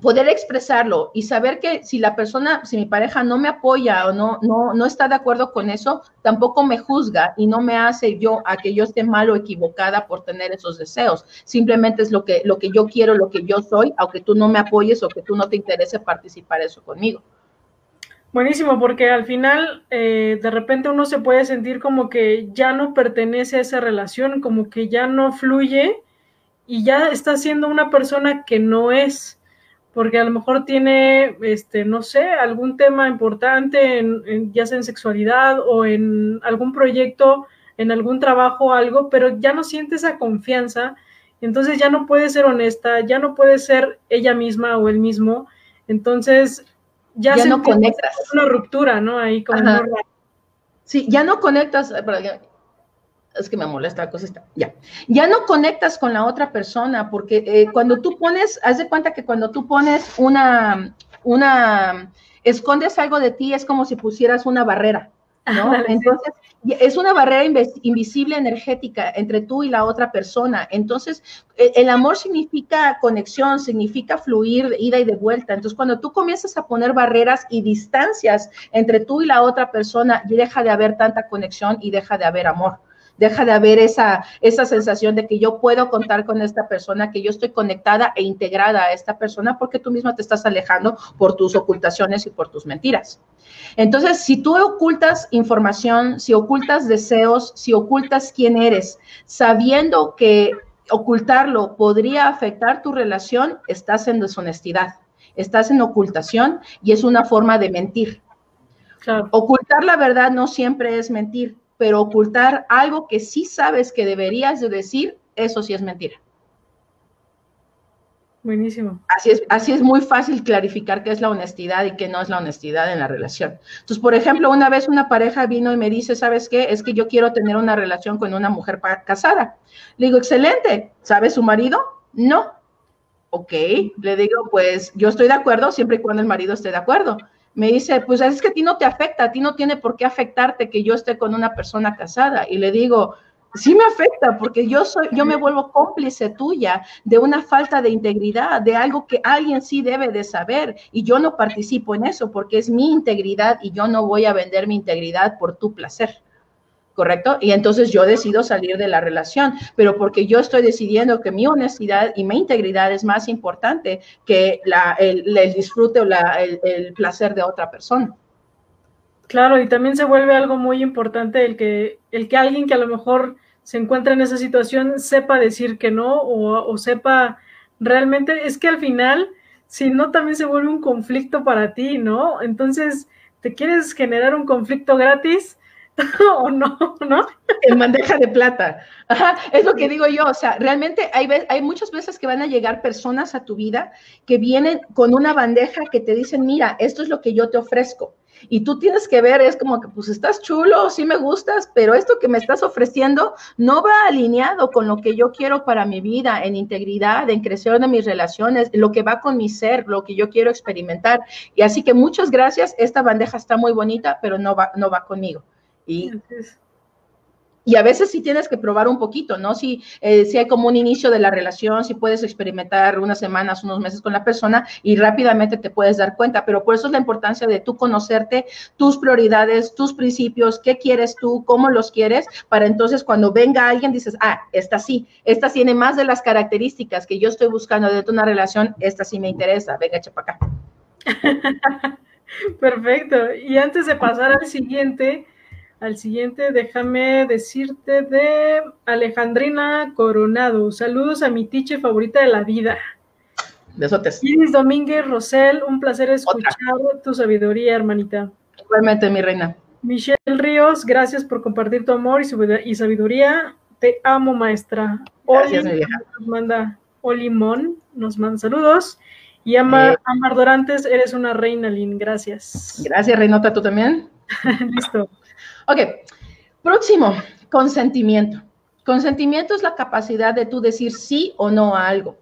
poder expresarlo y saber que si la persona, si mi pareja no me apoya o no, no, no está de acuerdo con eso, tampoco me juzga y no me hace yo a que yo esté mal o equivocada por tener esos deseos. Simplemente es lo que, lo que yo quiero, lo que yo soy, aunque tú no me apoyes o que tú no te interese participar eso conmigo. Buenísimo, porque al final eh, de repente uno se puede sentir como que ya no pertenece a esa relación, como que ya no fluye y ya está siendo una persona que no es porque a lo mejor tiene, este, no sé, algún tema importante, en, ya sea en sexualidad o en algún proyecto, en algún trabajo o algo, pero ya no siente esa confianza, entonces ya no puede ser honesta, ya no puede ser ella misma o él mismo, entonces ya, se no conectas. Una ruptura, ¿no? Ahí como Sí, ya no conectas, es que me molesta la cosa, está, ya. Ya no conectas con la otra persona, porque eh, cuando tú pones, haz de cuenta que cuando tú pones una, una, escondes algo de ti, es como si pusieras una barrera, ¿no? Entonces, es una barrera invisible energética entre tú y la otra persona. Entonces, e, el amor significa conexión, significa fluir de ida y de vuelta. Entonces, cuando tú comienzas a poner barreras y distancias entre tú y la otra persona, deja de haber tanta conexión y deja de haber amor deja de haber esa, esa sensación de que yo puedo contar con esta persona, que yo estoy conectada e integrada a esta persona porque tú misma te estás alejando por tus ocultaciones y por tus mentiras. Entonces, si tú ocultas información, si ocultas deseos, si ocultas quién eres, sabiendo que ocultarlo podría afectar tu relación, estás en deshonestidad, estás en ocultación y es una forma de mentir. Ocultar la verdad no siempre es mentir pero ocultar algo que sí sabes que deberías de decir, eso sí es mentira. Buenísimo. Así es, así es muy fácil clarificar qué es la honestidad y qué no es la honestidad en la relación. Entonces, por ejemplo, una vez una pareja vino y me dice, ¿sabes qué? Es que yo quiero tener una relación con una mujer casada. Le digo, excelente. ¿Sabe su marido? No. Ok, le digo, pues yo estoy de acuerdo siempre y cuando el marido esté de acuerdo me dice, pues es que a ti no te afecta, a ti no tiene por qué afectarte que yo esté con una persona casada. Y le digo, sí me afecta porque yo soy, yo me vuelvo cómplice tuya de una falta de integridad, de algo que alguien sí debe de saber y yo no participo en eso porque es mi integridad y yo no voy a vender mi integridad por tu placer. ¿Correcto? Y entonces yo decido salir de la relación, pero porque yo estoy decidiendo que mi honestidad y mi integridad es más importante que el, disfrute o el, placer de otra persona. Claro, y también se vuelve algo muy importante el que, el que alguien que a lo mejor se encuentra en esa situación sepa decir que no o sepa realmente, es que al final, si no, también se vuelve un conflicto para ti, ¿no? Entonces, ¿te quieres generar un conflicto gratis? o no, ¿no? En bandeja de plata. Es lo que digo yo. O sea, realmente hay, hay muchas veces que van a llegar personas a tu vida que vienen con una bandeja que te dicen, mira, esto es lo que yo te ofrezco. Y tú tienes que ver, es como que, pues estás chulo, sí me gustas, pero esto que me estás ofreciendo no va alineado con lo que yo quiero para mi vida, en integridad, en crecer de mis relaciones, lo que va con mi ser, lo que yo quiero experimentar. Y así que muchas gracias, esta bandeja está muy bonita, pero no va, no va conmigo. Y, y a veces sí tienes que probar un poquito, ¿no? Si, eh, si hay como un inicio de la relación, si puedes experimentar unas semanas, unos meses con la persona y rápidamente te puedes dar cuenta, pero por eso es la importancia de tú conocerte, tus prioridades, tus principios, qué quieres tú, cómo los quieres, para entonces cuando venga alguien dices, ah, esta sí, esta tiene más de las características que yo estoy buscando dentro de una relación, esta sí me interesa, venga, echa para acá. Perfecto. Y antes de pasar al siguiente, al siguiente, déjame decirte de Alejandrina Coronado. Saludos a mi tiche favorita de la vida. Besotes. Iris Domínguez Rosel, un placer escuchar tu sabiduría, hermanita. Igualmente, mi reina. Michelle Ríos, gracias por compartir tu amor y sabiduría. Te amo, maestra. Gracias, mi vieja. Nos manda Olimón, nos manda saludos. Y Amar, eh. Amar Dorantes, eres una reina, Lynn. Gracias. Gracias, Reinota, tú también. Listo. Ok, próximo, consentimiento. Consentimiento es la capacidad de tú decir sí o no a algo.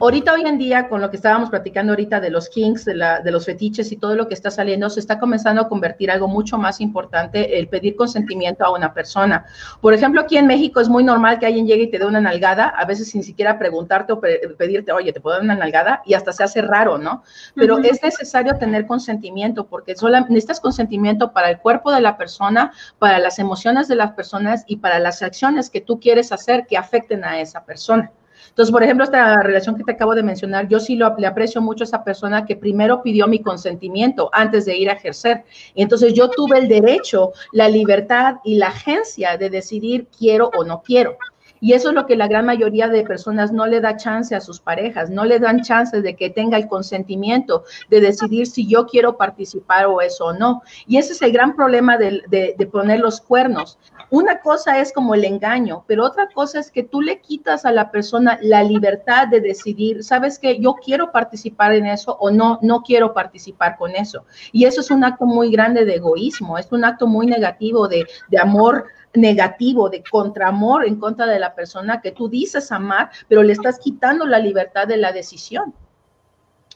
Ahorita, hoy en día, con lo que estábamos platicando ahorita de los kings, de, la, de, los fetiches y todo lo que está saliendo, se está comenzando a convertir algo mucho más importante, el pedir consentimiento a una persona. Por ejemplo, aquí en México es muy normal que alguien llegue y te dé una nalgada, a veces sin siquiera preguntarte o pedirte, oye, ¿te puedo dar una nalgada? Y hasta se hace raro, ¿no? Pero es necesario tener consentimiento porque solo necesitas consentimiento para el cuerpo de la persona, para las emociones de las personas y para las acciones que tú quieres hacer que afecten a esa persona. Entonces, por ejemplo, esta relación que te acabo de mencionar, yo sí lo, le aprecio mucho a esa persona que primero pidió mi consentimiento antes de ir a ejercer. Y entonces yo tuve el derecho, la libertad y la agencia de decidir quiero o no quiero. Y eso es lo que la gran mayoría de personas no le da chance a sus parejas, no le dan chance de que tenga el consentimiento de decidir si yo quiero participar o eso o no. Y ese es el gran problema de, de poner los cuernos. Una cosa es como el engaño, pero otra cosa es que tú le quitas a la persona la libertad de decidir, sabes que yo quiero participar en eso o no, no quiero participar con eso. Y eso es un acto muy grande de egoísmo, es un acto muy negativo de, de amor negativo, de contraamor en contra de la persona que tú dices amar, pero le estás quitando la libertad de la decisión.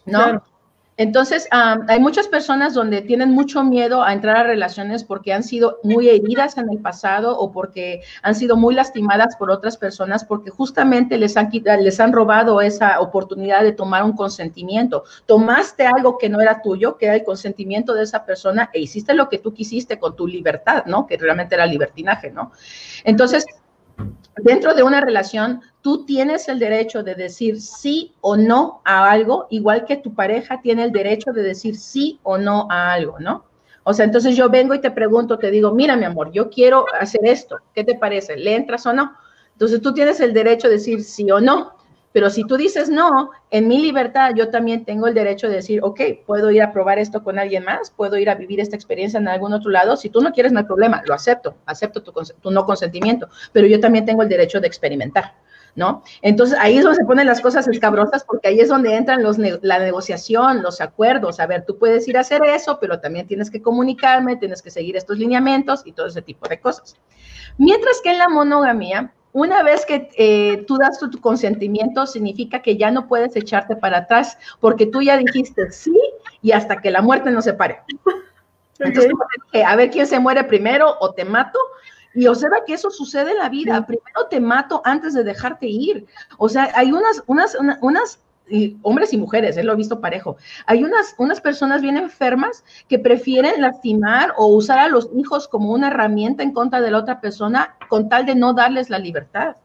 ¿No? Entonces, hay muchas personas donde tienen mucho miedo a entrar a relaciones porque han sido muy heridas en el pasado o porque han sido muy lastimadas por otras personas porque justamente les han, les han robado esa oportunidad de tomar un consentimiento. Tomaste algo que no era tuyo, que era el consentimiento de esa persona e hiciste lo que tú quisiste con tu libertad, ¿no? Que realmente era libertinaje, ¿no? Entonces, dentro de una relación, tú tienes el derecho de decir sí o no a algo, igual que tu pareja tiene el derecho de decir sí o no a algo, ¿no? O sea, entonces yo vengo y te pregunto, te digo, mira, mi amor, yo quiero hacer esto, ¿qué te parece? ¿Le entras o no? Entonces tú tienes el derecho de decir sí o no. Pero si tú dices no, en mi libertad yo también tengo el derecho de decir, ok, puedo ir a probar esto con alguien más, puedo ir a vivir esta experiencia en algún otro lado. Si tú no quieres, no hay problema, lo acepto, acepto tu, no consentimiento, pero yo también tengo el derecho de experimentar. ¿No? Entonces ahí es donde se ponen las cosas escabrosas porque ahí es donde entran la negociación, los acuerdos. A ver, tú puedes ir a hacer eso, pero también tienes que comunicarme, tienes que seguir estos lineamientos y todo ese tipo de cosas. Mientras que en la monogamia, una vez que eh, tú das tu, consentimiento, significa que ya no puedes echarte para atrás porque tú ya dijiste sí y hasta que la muerte no se pare. Entonces, a ver quién se muere primero o te mato. Y observa que eso sucede en la vida. Primero te mato antes de dejarte ir. O sea, hay unas, unas, unas hombres y mujeres, él lo he visto parejo. Hay unas, unas personas bien enfermas que prefieren lastimar o usar a los hijos como una herramienta en contra de la otra persona con tal de no darles la libertad.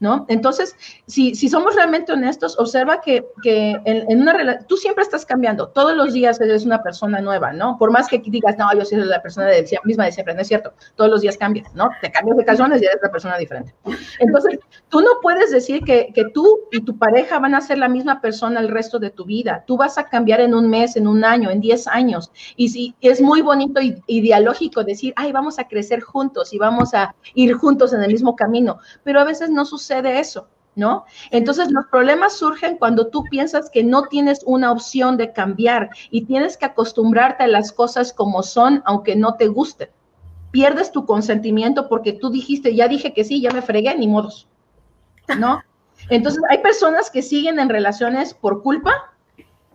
¿No? Entonces, si, somos realmente honestos, observa que, en, una tú siempre estás cambiando, todos los días eres una persona nueva, ¿no? Por más que digas, no, yo soy la persona de, misma de siempre, no es cierto, todos los días cambias, ¿no? Te cambias de calzones y eres una persona diferente. Entonces, tú no puedes decir que, tú y tu pareja van a ser la misma persona el resto de tu vida, tú vas a cambiar en un mes, en un año, en 10 años, y si es muy bonito y ideológico decir, ay, vamos a crecer juntos y vamos a ir juntos en el mismo camino, pero a veces no sucede de eso, ¿no? Entonces los problemas surgen cuando tú piensas que no tienes una opción de cambiar y tienes que acostumbrarte a las cosas como son, aunque no te gusten. Pierdes tu consentimiento porque tú dijiste, ya dije que sí, ya me fregué, ni modos, ¿no? Entonces hay personas que siguen en relaciones por culpa,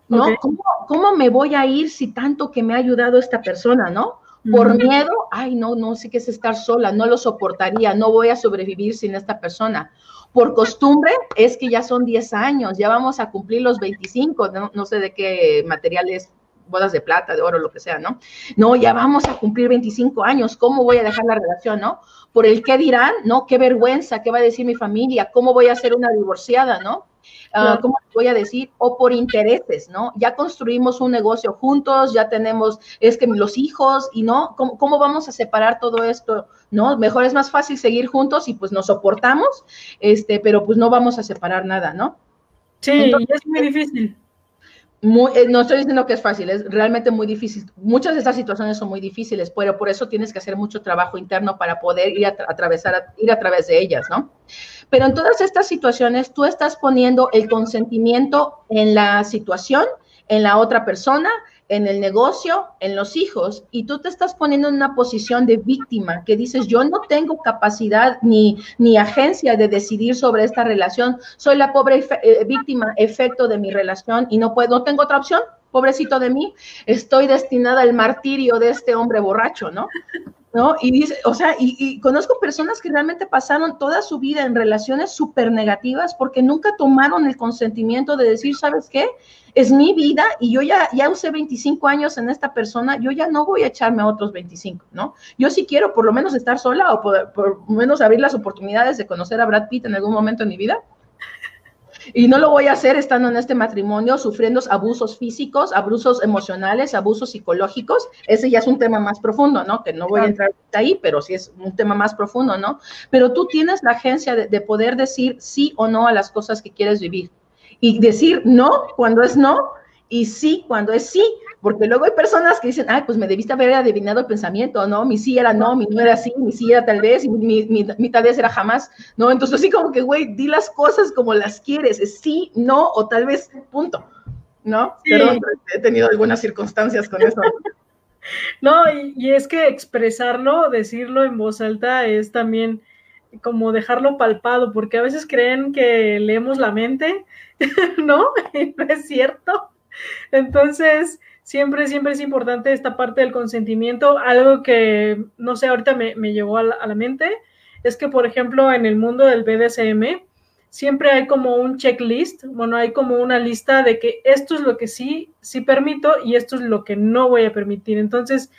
¿no? ¿Cómo, ¿Cómo, me voy a ir si tanto que me ha ayudado esta persona, ¿no? Por miedo, ay, no, no sé qué es estar sola, no lo soportaría, no voy a sobrevivir sin esta persona. Por costumbre, es que ya son 10 años, ya vamos a cumplir los 25, no, sé de qué materiales bodas de plata, de oro, lo que sea, ¿no? No, ya vamos a cumplir 25 años, ¿cómo voy a dejar la relación, no? Por el qué dirán, ¿no? Qué vergüenza, qué va a decir mi familia, cómo voy a ser una divorciada, ¿no? uh, ¿cómo voy a decir? O por intereses, ¿no? Ya construimos un negocio juntos, ya tenemos, es que los hijos, y no, ¿cómo, vamos a separar todo esto? ¿No? Mejor es más fácil seguir juntos y pues nos soportamos, este, pero pues no vamos a separar nada, ¿no? Sí, es muy difícil. Eh, no estoy diciendo que es fácil, es realmente muy difícil. Muchas de estas situaciones son muy difíciles, pero por eso tienes que hacer mucho trabajo interno para poder ir a, atravesar, ir a través de ellas, ¿no? Pero en todas estas situaciones tú estás poniendo el consentimiento en la situación, en la otra persona, en el negocio, en los hijos, y tú te estás poniendo en una posición de víctima que dices, yo no tengo capacidad ni, ni agencia de decidir sobre esta relación, soy la pobre eh, víctima, efecto de mi relación y no puedo, no tengo otra opción, pobrecito de mí, estoy destinada al martirio de este hombre borracho, ¿no? ¿No? Y dice, o sea, y, conozco personas que realmente pasaron toda su vida en relaciones súper negativas porque nunca tomaron el consentimiento de decir, ¿sabes qué? Es mi vida y yo ya, ya usé 25 años en esta persona, yo ya no voy a echarme a otros 25, ¿no? Yo sí quiero por lo menos estar sola o por, por lo menos abrir las oportunidades de conocer a Brad Pitt en algún momento en mi vida y no lo voy a hacer estando en este matrimonio, sufriendo abusos físicos, abusos emocionales, abusos psicológicos. Ese ya es un tema más profundo, ¿no? Que no voy a entrar ahí, pero sí es un tema más profundo, ¿no? Pero tú tienes la agencia de, de poder decir sí o no a las cosas que quieres vivir. Y decir no cuando es no y sí cuando es sí. Porque luego hay personas que dicen, ay, pues me debiste haber adivinado el pensamiento, ¿no? Mi sí era no, mi no era sí, mi sí era tal vez, y mi, mi, tal vez era jamás, ¿no? Entonces, así como que, güey, di las cosas como las quieres, es sí, no, o tal vez, punto, ¿no? Pero he tenido algunas circunstancias con eso. No, y, y, es que expresarlo, decirlo en voz alta es también como dejarlo palpado, porque a veces creen que leemos la mente, ¿no? Y no es cierto. Entonces, siempre, siempre es importante esta parte del consentimiento. Algo que, no sé, ahorita me, me llegó a la, mente, es que, por ejemplo, en el mundo del BDSM, siempre hay como un checklist, bueno, hay como una lista de que esto es lo que sí, sí permito y esto es lo que no voy a permitir. Entonces,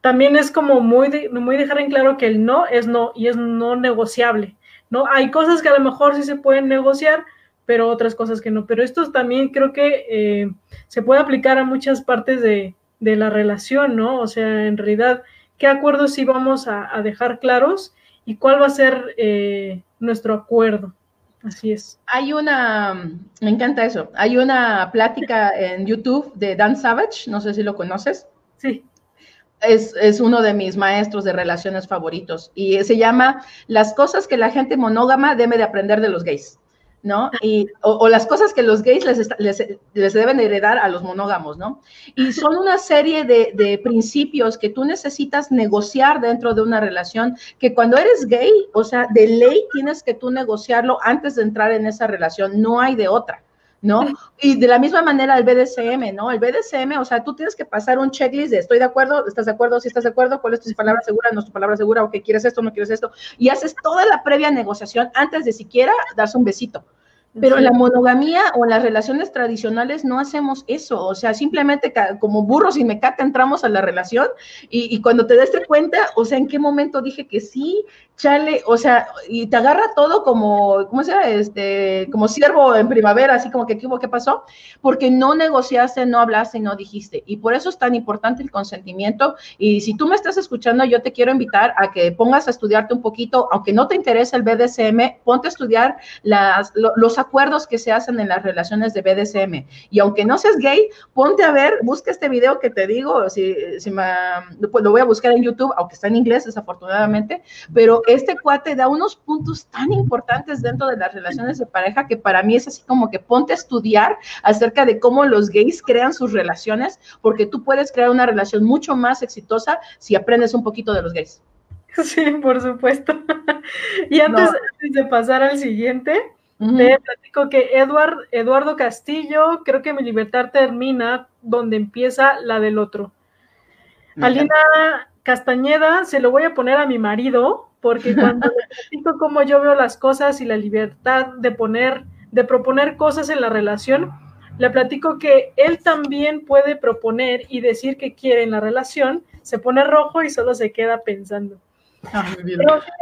también es como muy, muy dejar en claro que el no es no y es no negociable, ¿no? Hay cosas que a lo mejor sí se pueden negociar, pero otras cosas que no. Pero esto también creo que eh, se puede aplicar a muchas partes de, la relación, ¿no? O sea, en realidad, ¿qué acuerdos sí vamos a, dejar claros y cuál va a ser eh, nuestro acuerdo? Así es. Hay una, me encanta eso, hay una plática en YouTube de Dan Savage, no sé si lo conoces. Sí. Es, es, uno de mis maestros de relaciones favoritos y se llama Las cosas que la gente monógama debe de aprender de los gays. ¿No? Y, o, las cosas que los gays les, les, deben heredar a los monógamos, ¿no? Y son una serie de, de, principios que tú necesitas negociar dentro de una relación, que cuando eres gay, o sea, de ley tienes que tú negociarlo antes de entrar en esa relación, no hay de otra. ¿No? Y de la misma manera el BDSM, ¿no? El BDSM, o sea, tú tienes que pasar un checklist de estoy de acuerdo, estás de acuerdo, si estás de acuerdo, cuál es tu palabra segura, no es tu palabra segura, o que quieres esto, no quieres esto, y haces toda la previa negociación antes de siquiera darse un besito. Pero en la monogamía o en las relaciones tradicionales no hacemos eso, o sea, simplemente como burros y mecate entramos a la relación y, y cuando te des cuenta, o sea, en qué momento dije que sí, chale, o sea, y te agarra todo como, ¿cómo se llama? Este, como siervo en primavera, así como que, ¿qué pasó? Porque no negociaste, no hablaste y no dijiste. Y por eso es tan importante el consentimiento. Y si tú me estás escuchando, yo te quiero invitar a que pongas a estudiarte un poquito, aunque no te interese el BDSM, ponte a estudiar las, los acuerdos que se hacen en las relaciones de BDSM. Y aunque no seas gay, ponte a ver, busca este video que te digo, si, si me, pues lo voy a buscar en YouTube, aunque está en inglés desafortunadamente, pero este cuate da unos puntos tan importantes dentro de las relaciones de pareja que para mí es así como que ponte a estudiar acerca de cómo los gays crean sus relaciones, porque tú puedes crear una relación mucho más exitosa si aprendes un poquito de los gays. Sí, por supuesto. y antes, de pasar al siguiente, te platico que Eduardo Castillo, creo que mi libertad termina donde empieza la del otro. Alina Castañeda, se lo voy a poner a mi marido, porque cuando le platico cómo yo veo las cosas y la libertad de poner, de proponer cosas en la relación, le platico que él también puede proponer y decir que quiere en la relación, se pone rojo y solo se queda pensando. Ah,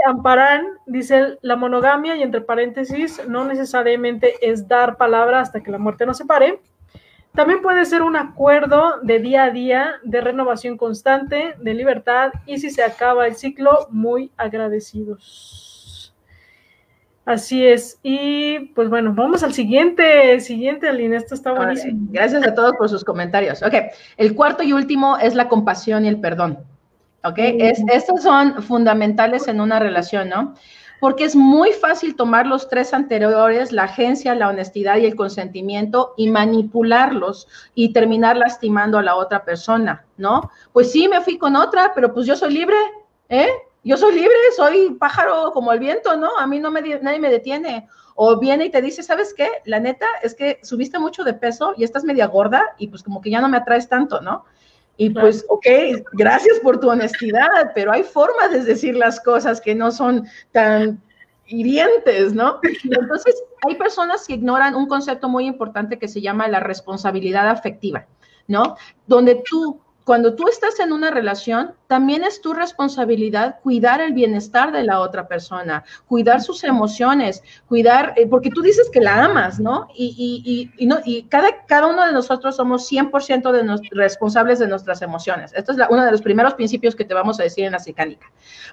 Amparán dice la monogamia y entre paréntesis no necesariamente es dar palabra hasta que la muerte nos separe, también puede ser un acuerdo de día a día, de renovación constante, de libertad y si se acaba el ciclo, muy agradecidos. Así es. Y pues bueno, vamos al siguiente, siguiente, Aline, esto está buenísimo. Gracias a todos por sus comentarios. Ok, el cuarto y último es la compasión y el perdón. Ok, es, estos son fundamentales en una relación, ¿no? Porque es muy fácil tomar los tres anteriores, la agencia, la honestidad y el consentimiento, y manipularlos y terminar lastimando a la otra persona, ¿no? Pues sí, me fui con otra, pero pues yo soy libre, ¿eh? Yo soy libre, soy pájaro como el viento, ¿no? A mí no me, nadie me detiene. O viene y te dice, ¿sabes qué? La neta es que subiste mucho de peso y estás media gorda y pues como que ya no me atraes tanto, ¿no? Y pues, ok, gracias por tu honestidad, pero hay formas de decir las cosas que no son tan hirientes, ¿no? Entonces, hay personas que ignoran un concepto muy importante que se llama la responsabilidad afectiva, ¿no? Donde tú cuando tú estás en una relación, también es tu responsabilidad cuidar el bienestar de la otra persona, cuidar sus emociones, cuidar, eh, porque tú dices que la amas, ¿no? Y, y, y, no, y cada, cada uno de nosotros somos 100% de responsables de nuestras emociones. Esto es uno de los primeros principios que te vamos a decir en la psicánica.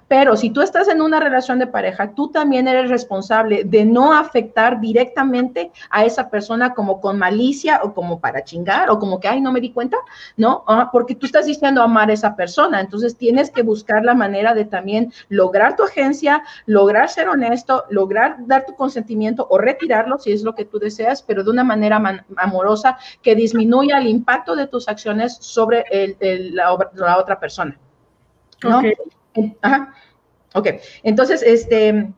Pero si tú estás en una relación de pareja, tú también eres responsable de no afectar directamente a esa persona como con malicia o como para chingar o como que, ay, no me di cuenta, ¿no? Ah, porque tú estás diciendo amar a esa persona, entonces tienes que buscar la manera de también lograr tu agencia, lograr ser honesto, lograr dar tu consentimiento o retirarlo si es lo que tú deseas, pero de una manera amorosa que disminuya el impacto de tus acciones sobre la, otra persona. ¿no? Ajá. Ok, entonces, este,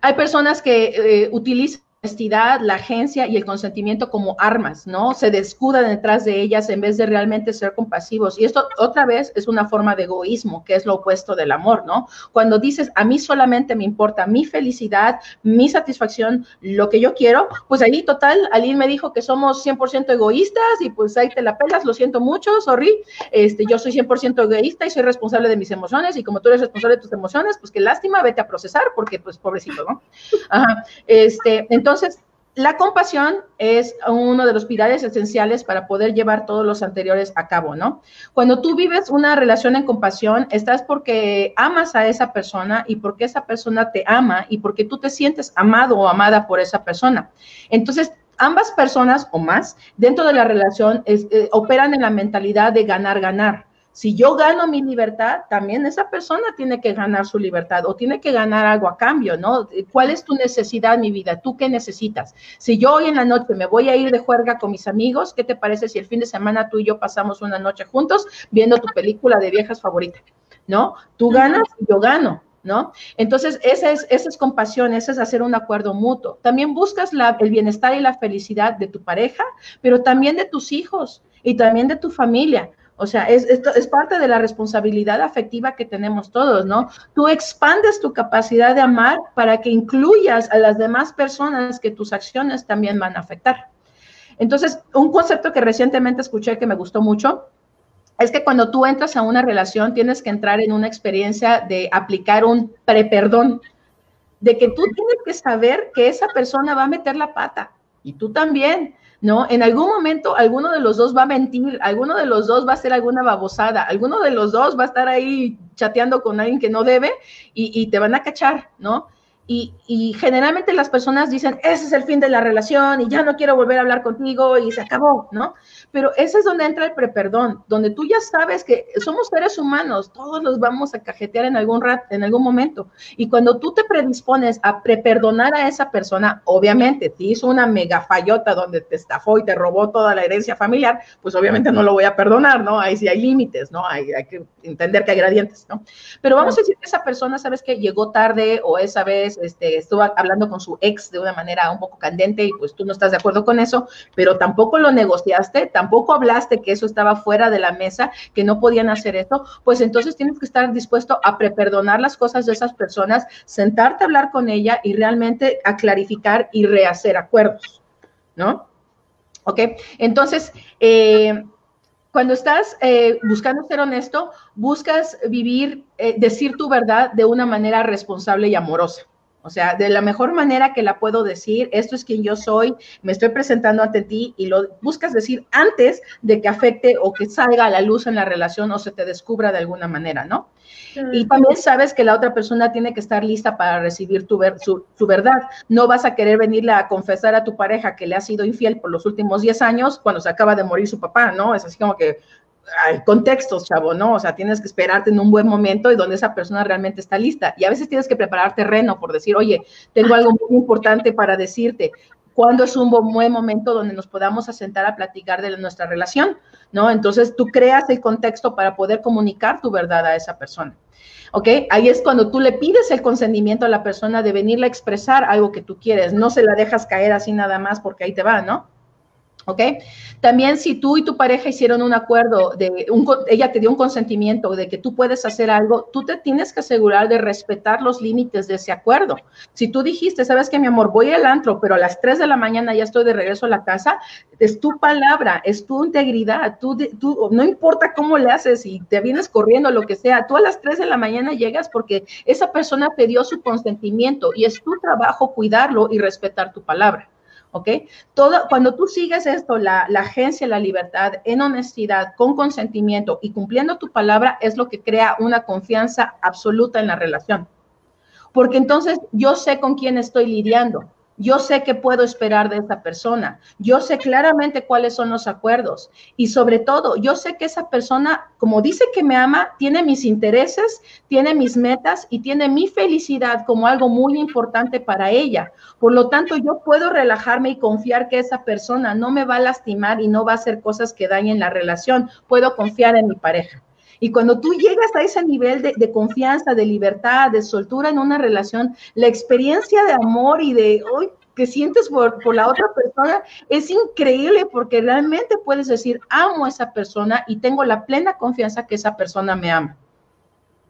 hay personas que eh, utilizan honestidad, la agencia y el consentimiento como armas, ¿no? Se descudan detrás de ellas en vez de realmente ser compasivos. Y esto otra vez es una forma de egoísmo, que es lo opuesto del amor, ¿no? Cuando dices, a mí solamente me importa mi felicidad, mi satisfacción, lo que yo quiero, pues ahí total, Aline me dijo que somos 100% egoístas y pues ahí te la pelas, lo siento mucho, sorry, este, yo soy 100% egoísta y soy responsable de mis emociones y como tú eres responsable de tus emociones, pues qué lástima, vete a procesar porque pues pobrecito, ¿no? Ajá, este, entonces, entonces, la compasión es uno de los pilares esenciales para poder llevar todos los anteriores a cabo, ¿no? Cuando tú vives una relación en compasión, estás porque amas a esa persona y porque esa persona te ama y porque tú te sientes amado o amada por esa persona. Entonces, ambas personas o más dentro de la relación eh, operan en la mentalidad de ganar, ganar. Si yo gano mi libertad, también esa persona tiene que ganar su libertad o tiene que ganar algo a cambio, ¿no? ¿Cuál es tu necesidad, mi vida? ¿Tú qué necesitas? Si yo hoy en la noche me voy a ir de juerga con mis amigos, ¿qué te parece si el fin de semana tú y yo pasamos una noche juntos viendo tu película de viejas favorita? ¿No? Tú ganas y yo gano. ¿No? Entonces, esa es, esa es compasión, ese es hacer un acuerdo mutuo. También buscas el bienestar y la felicidad de tu pareja, pero también de tus hijos y también de tu familia. O sea, es, parte de la responsabilidad afectiva que tenemos todos, ¿no? Tú expandes tu capacidad de amar para que incluyas a las demás personas que tus acciones también van a afectar. Entonces, un concepto que recientemente escuché que me gustó mucho es que cuando tú entras a una relación tienes que entrar en una experiencia de aplicar un preperdón, de que tú tienes que saber que esa persona va a meter la pata y tú también. ¿No? En algún momento alguno de los dos va a mentir, alguno de los dos va a hacer alguna babosada, alguno de los dos va a estar ahí chateando con alguien que no debe y, y te van a cachar, ¿no? Y, generalmente las personas dicen, ese es el fin de la relación y ya no quiero volver a hablar contigo y se acabó, ¿no? Pero ese es donde entra el preperdón, donde tú ya sabes que somos seres humanos, todos los vamos a cajetear en algún rat, en algún momento. Y cuando tú te predispones a preperdonar a esa persona, obviamente, te hizo una mega fallota donde te estafó y te robó toda la herencia familiar, pues obviamente no lo voy a perdonar, ¿no? Ahí sí hay límites, ¿no? Hay, hay que entender que hay gradientes, ¿no? Pero vamos a decir que esa persona, ¿sabes que Llegó tarde o esa vez este, estuvo hablando con su ex de una manera un poco candente y pues tú no estás de acuerdo con eso, pero tampoco lo negociaste, tampoco hablaste que eso estaba fuera de la mesa, que no podían hacer esto, pues entonces tienes que estar dispuesto a preperdonar las cosas de esas personas, sentarte a hablar con ella y realmente a clarificar y rehacer acuerdos, ¿no? ¿Ok? Entonces, eh, cuando estás eh, buscando ser honesto, buscas vivir, eh, decir tu verdad de una manera responsable y amorosa. O sea, de la mejor manera que la puedo decir, esto es quien yo soy, me estoy presentando ante ti y lo buscas decir antes de que afecte o que salga a la luz en la relación o se te descubra de alguna manera, ¿no? Y también sabes que la otra persona tiene que estar lista para recibir tu su, su, verdad. No vas a querer venirle a confesar a tu pareja que le ha sido infiel por los últimos 10 años cuando se acaba de morir su papá, ¿no? Es así como que, contextos, chavo, ¿no? O sea, tienes que esperarte en un buen momento y donde esa persona realmente está lista. Y a veces tienes que preparar terreno por decir, oye, tengo algo muy importante para decirte. ¿Cuándo es un buen momento donde nos podamos asentar a platicar de nuestra relación? ¿No? Entonces tú creas el contexto para poder comunicar tu verdad a esa persona. ¿ok? Ahí es cuando tú le pides el consentimiento a la persona de venirle a expresar algo que tú quieres, no se la dejas caer así nada más porque ahí te va, ¿no? ¿Ok? También si tú y tu pareja hicieron un acuerdo, de un, ella te dio un consentimiento de que tú puedes hacer algo, tú te tienes que asegurar de respetar los límites de ese acuerdo. Si tú dijiste, sabes que mi amor, voy al antro, pero a las 3 de la mañana ya estoy de regreso a la casa, es tu palabra, es tu integridad, tú, no importa cómo le haces y te vienes corriendo, lo que sea, tú a las 3 de la mañana llegas porque esa persona te dio su consentimiento y es tu trabajo cuidarlo y respetar tu palabra. ¿Ok? Todo, cuando tú sigues esto, la, la agencia, la libertad, en honestidad, con consentimiento y cumpliendo tu palabra, es lo que crea una confianza absoluta en la relación. Porque entonces yo sé con quién estoy lidiando. Yo sé qué puedo esperar de esa persona. Yo sé claramente cuáles son los acuerdos. Y sobre todo, yo sé que esa persona, como dice que me ama, tiene mis intereses, tiene mis metas y tiene mi felicidad como algo muy importante para ella. Por lo tanto, yo puedo relajarme y confiar que esa persona no me va a lastimar y no va a hacer cosas que dañen la relación. Puedo confiar en mi pareja. Y cuando tú llegas a ese nivel de, confianza, de libertad, de soltura en una relación, la experiencia de amor y de hoy que sientes por, por, la otra persona es increíble porque realmente puedes decir, amo a esa persona y tengo la plena confianza que esa persona me ama.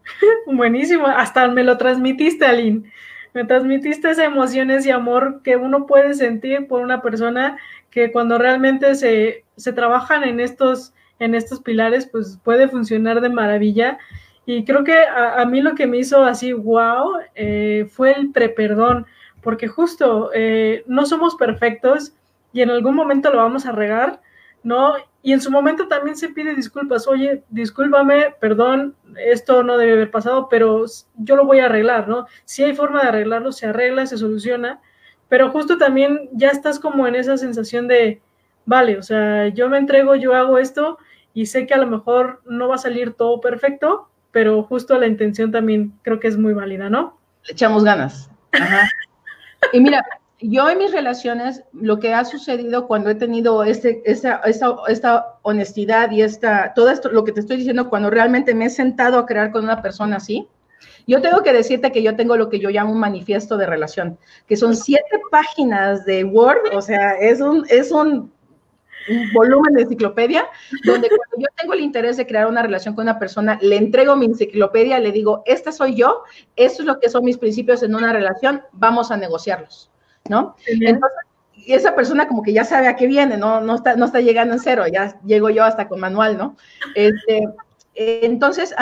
Buenísimo, hasta me lo transmitiste, Aline. Me transmitiste esas emociones y amor que uno puede sentir por una persona que cuando realmente se, se trabajan en estos en estos pilares, pues puede funcionar de maravilla. Y creo que a, mí lo que me hizo así, wow, eh, fue el preperdón, porque justo eh, no somos perfectos y en algún momento lo vamos a regar, ¿no? Y en su momento también se pide disculpas, oye, discúlpame, perdón, esto no debe haber pasado, pero yo lo voy a arreglar, ¿no? Si hay forma de arreglarlo, se arregla, se soluciona, pero justo también ya estás como en esa sensación de, vale, o sea, yo me entrego, yo hago esto y sé que a lo mejor no va a salir todo perfecto, pero justo la intención también creo que es muy válida, ¿no? Le echamos ganas. y mira, yo en mis relaciones, lo que ha sucedido cuando he tenido este, esta, esta, honestidad y esta, todo esto, lo que te estoy diciendo, cuando realmente me he sentado a crear con una persona así, yo tengo que decirte que yo tengo lo que yo llamo un manifiesto de relación, que son siete páginas de Word, o sea, es un, es un un volumen de enciclopedia, donde cuando yo tengo el interés de crear una relación con una persona, le entrego mi enciclopedia, le digo, esta soy yo, esto es lo que son mis principios en una relación, vamos a negociarlos, ¿no? Entonces, y esa persona como que ya sabe a qué viene, no, no, está, no está llegando en cero, ya llego yo hasta con manual, ¿no? Este, entonces,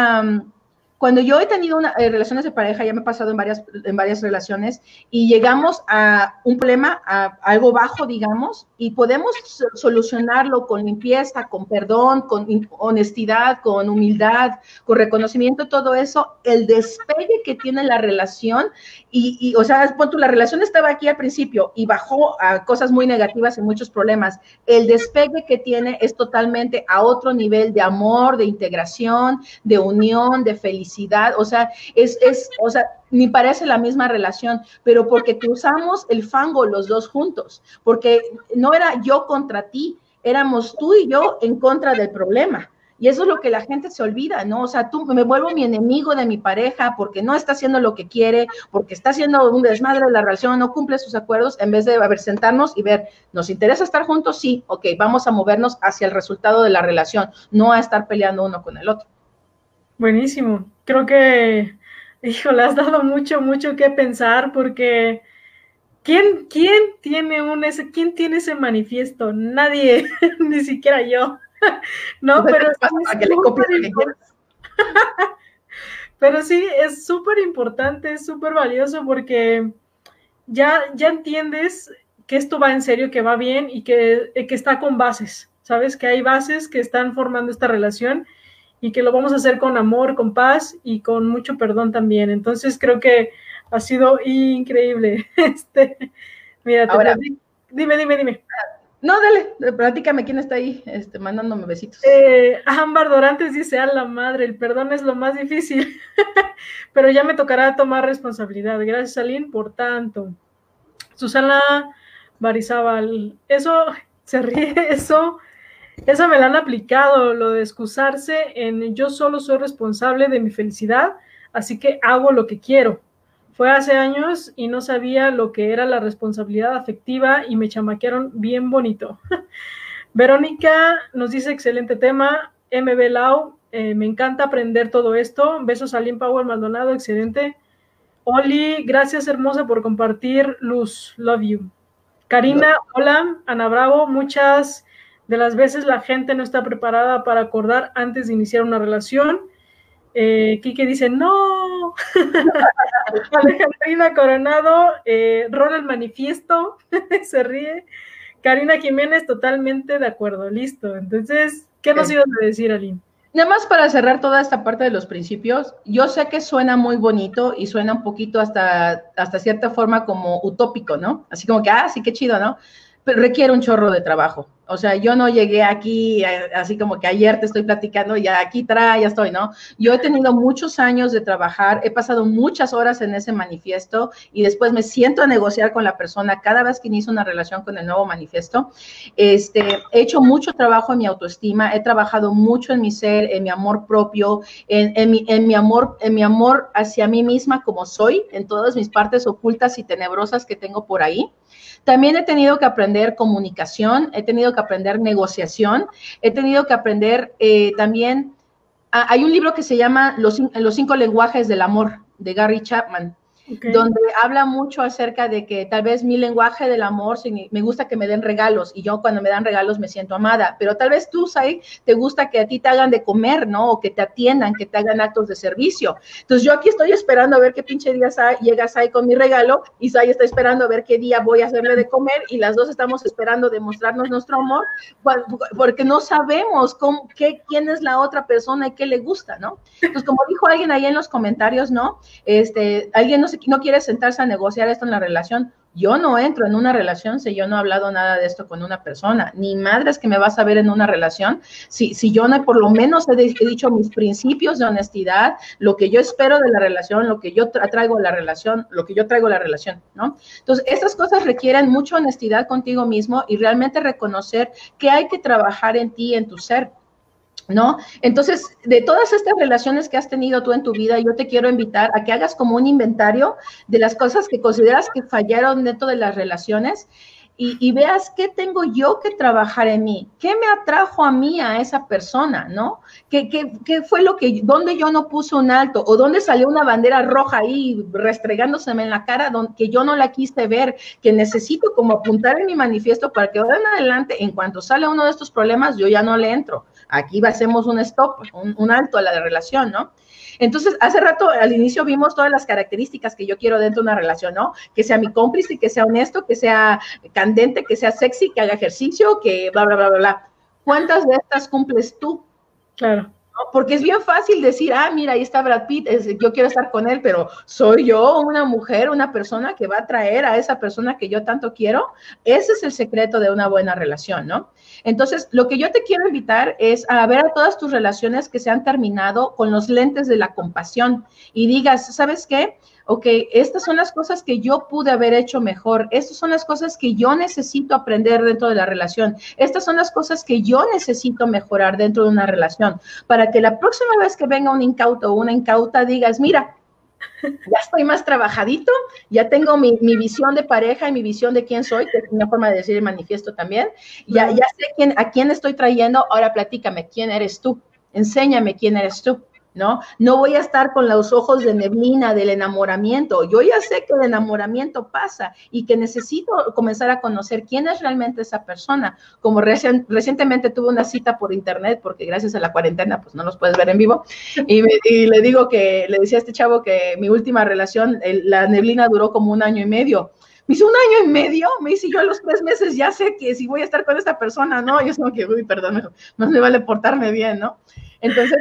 cuando yo he tenido una, eh, relaciones de pareja, ya me he pasado en varias, en varias relaciones, y llegamos a un problema, a, algo bajo, digamos, y podemos solucionarlo con limpieza, con perdón, con honestidad, con humildad, con reconocimiento, todo eso, el despegue que tiene la relación, y, y o sea, la relación estaba aquí al principio y bajó a cosas muy negativas y muchos problemas. El despegue que tiene es totalmente a otro nivel de amor, de integración, de unión, de felicidad o sea, es, es, o sea, ni parece la misma relación, pero porque cruzamos el fango los dos juntos, porque no era yo contra ti, éramos tú y yo en contra del problema. Y eso es lo que la gente se olvida, ¿no? O sea, tú me vuelvo mi enemigo de mi pareja porque no está haciendo lo que quiere, porque está haciendo un desmadre de la relación, no cumple sus acuerdos, en vez de a ver, sentarnos y ver, ¿nos interesa estar juntos? Sí, ok, vamos a movernos hacia el resultado de la relación, no a estar peleando uno con el otro. Buenísimo. Creo que, hijo, le has dado mucho, mucho que pensar porque ¿quién, quién tiene un ese, quién tiene ese manifiesto? Nadie, ni siquiera yo. no, pero pero sí, es súper importante, es súper valioso porque ya, ya entiendes que esto va en serio, que va bien y que, que está con bases, ¿sabes? Que hay bases que están formando esta relación y que lo vamos a hacer con amor, con paz y con mucho perdón también. Entonces creo que ha sido increíble. Este, mira, Ahora, dime, dime, dime. No, dale, platícame quién está ahí, este, mandándome besitos. Eh, Ámbar Dorantes dice, a la madre, el perdón es lo más difícil, pero ya me tocará tomar responsabilidad. Gracias, Aline, por tanto. Susana Barizábal, eso, se ríe, eso, eso me lo han aplicado, lo de excusarse en yo solo soy responsable de mi felicidad, así que hago lo que quiero. Fue hace años y no sabía lo que era la responsabilidad afectiva y me chamaquearon bien bonito. Verónica nos dice excelente tema. MB Lau, eh, me encanta aprender todo esto. Besos a Lynn Power Maldonado, excelente. Oli, gracias hermosa por compartir. Luz, love you. Karina, hola. Ana Bravo, muchas de las veces la gente no está preparada para acordar antes de iniciar una relación eh, Quique dice, no. Alejandrina Coronado, eh, rola el manifiesto, se ríe. Karina Jiménez, totalmente de acuerdo, listo. Entonces, ¿qué nos ibas a decir, Aline? Nada más para cerrar toda esta parte de los principios, yo sé que suena muy bonito y suena un poquito hasta, hasta cierta forma como utópico, ¿no? Así como que, ah, sí, qué chido, ¿no? Requiere un chorro de trabajo. O sea, yo no llegué aquí eh, así como que ayer te estoy platicando, ya aquí trae, ya estoy, ¿no? Yo he tenido muchos años de trabajar, he pasado muchas horas en ese manifiesto y después me siento a negociar con la persona cada vez que inicio una relación con el nuevo manifiesto. Este, he hecho mucho trabajo en mi autoestima, he trabajado mucho en mi ser, en mi amor propio, en mi amor, en mi amor hacia mí misma como soy, en todas mis partes ocultas y tenebrosas que tengo por ahí. También he tenido que aprender comunicación, he tenido que aprender negociación, he tenido que aprender eh, también, ah, hay un libro que se llama Los, Los cinco lenguajes del amor de Gary Chapman donde habla mucho acerca de que tal vez mi lenguaje del amor, me gusta que me den regalos y yo cuando me dan regalos me siento amada, pero tal vez tú, Sai, te gusta que a ti te hagan de comer, ¿no? O que te atiendan, que te hagan actos de servicio. Entonces yo aquí estoy esperando a ver qué pinche día Sai, llega Sai con mi regalo y Sai está esperando a ver qué día voy a hacerle de comer y las dos estamos esperando demostrarnos nuestro amor porque no sabemos qué, quién es la otra persona y qué le gusta, ¿no? Entonces como dijo alguien ahí en los comentarios, ¿no? Este, alguien no quiere sentarse a negociar esto en la relación, yo no entro en una relación si yo no he hablado nada de esto con una persona. Ni madres que me vas a ver en una relación si, si yo no por lo menos he, he, dicho mis principios de honestidad, lo que yo espero de la relación, lo que yo traigo a la relación, lo que yo traigo a la relación, ¿no? Entonces, estas cosas requieren mucha honestidad contigo mismo y realmente reconocer que hay que trabajar en ti, en tu ser. ¿No? Entonces, de todas estas relaciones que has tenido tú en tu vida, yo te quiero invitar a que hagas como un inventario de las cosas que consideras que fallaron dentro de las relaciones y, veas qué tengo yo que trabajar en mí, qué me atrajo a mí a esa persona, ¿no? ¿Qué, qué, fue lo que, dónde yo no puse un alto o dónde salió una bandera roja ahí restregándoseme en la cara donde, que yo no la quise ver, que necesito como apuntar en mi manifiesto para que ahora en adelante, en cuanto sale uno de estos problemas, yo ya no le entro. Aquí hacemos un stop, un, un alto a la relación, ¿no? Entonces, hace rato, al inicio vimos todas las características que yo quiero dentro de una relación, ¿no? Que sea mi cómplice, que sea honesto, que sea candente, que sea sexy, que haga ejercicio, que bla, bla, bla, bla, bla. ¿Cuántas de estas cumples tú? Claro. Porque es bien fácil decir, ah, mira, ahí está Brad Pitt, yo quiero estar con él, pero soy yo una mujer, una persona que va a traer a esa persona que yo tanto quiero. Ese es el secreto de una buena relación, ¿no? Entonces, lo que yo te quiero invitar es a ver a todas tus relaciones que se han terminado con los lentes de la compasión y digas, ¿sabes qué? ok, estas son las cosas que yo pude haber hecho mejor, estas son las cosas que yo necesito aprender dentro de la relación, estas son las cosas que yo necesito mejorar dentro de una relación, para que la próxima vez que venga un incauto o una incauta digas, mira, ya estoy más trabajadito, ya tengo mi, visión de pareja y mi visión de quién soy, que es una forma de decir el manifiesto también, ya, ya sé quién, a quién estoy trayendo, ahora platícame, ¿quién eres tú? Enséñame quién eres tú. ¿No? No voy a estar con los ojos de neblina del enamoramiento. Yo ya sé que el enamoramiento pasa y que necesito comenzar a conocer quién es realmente esa persona. Como recientemente tuve una cita por internet, porque gracias a la cuarentena, pues no los puedes ver en vivo, y, le digo que, le decía a este chavo que mi última relación, la neblina duró como un año y medio. Me hizo un año y medio, me dice yo a los tres meses ya sé que si voy a estar con esta persona, no, yo sé que, uy, perdón, no me vale portarme bien, ¿no? Entonces,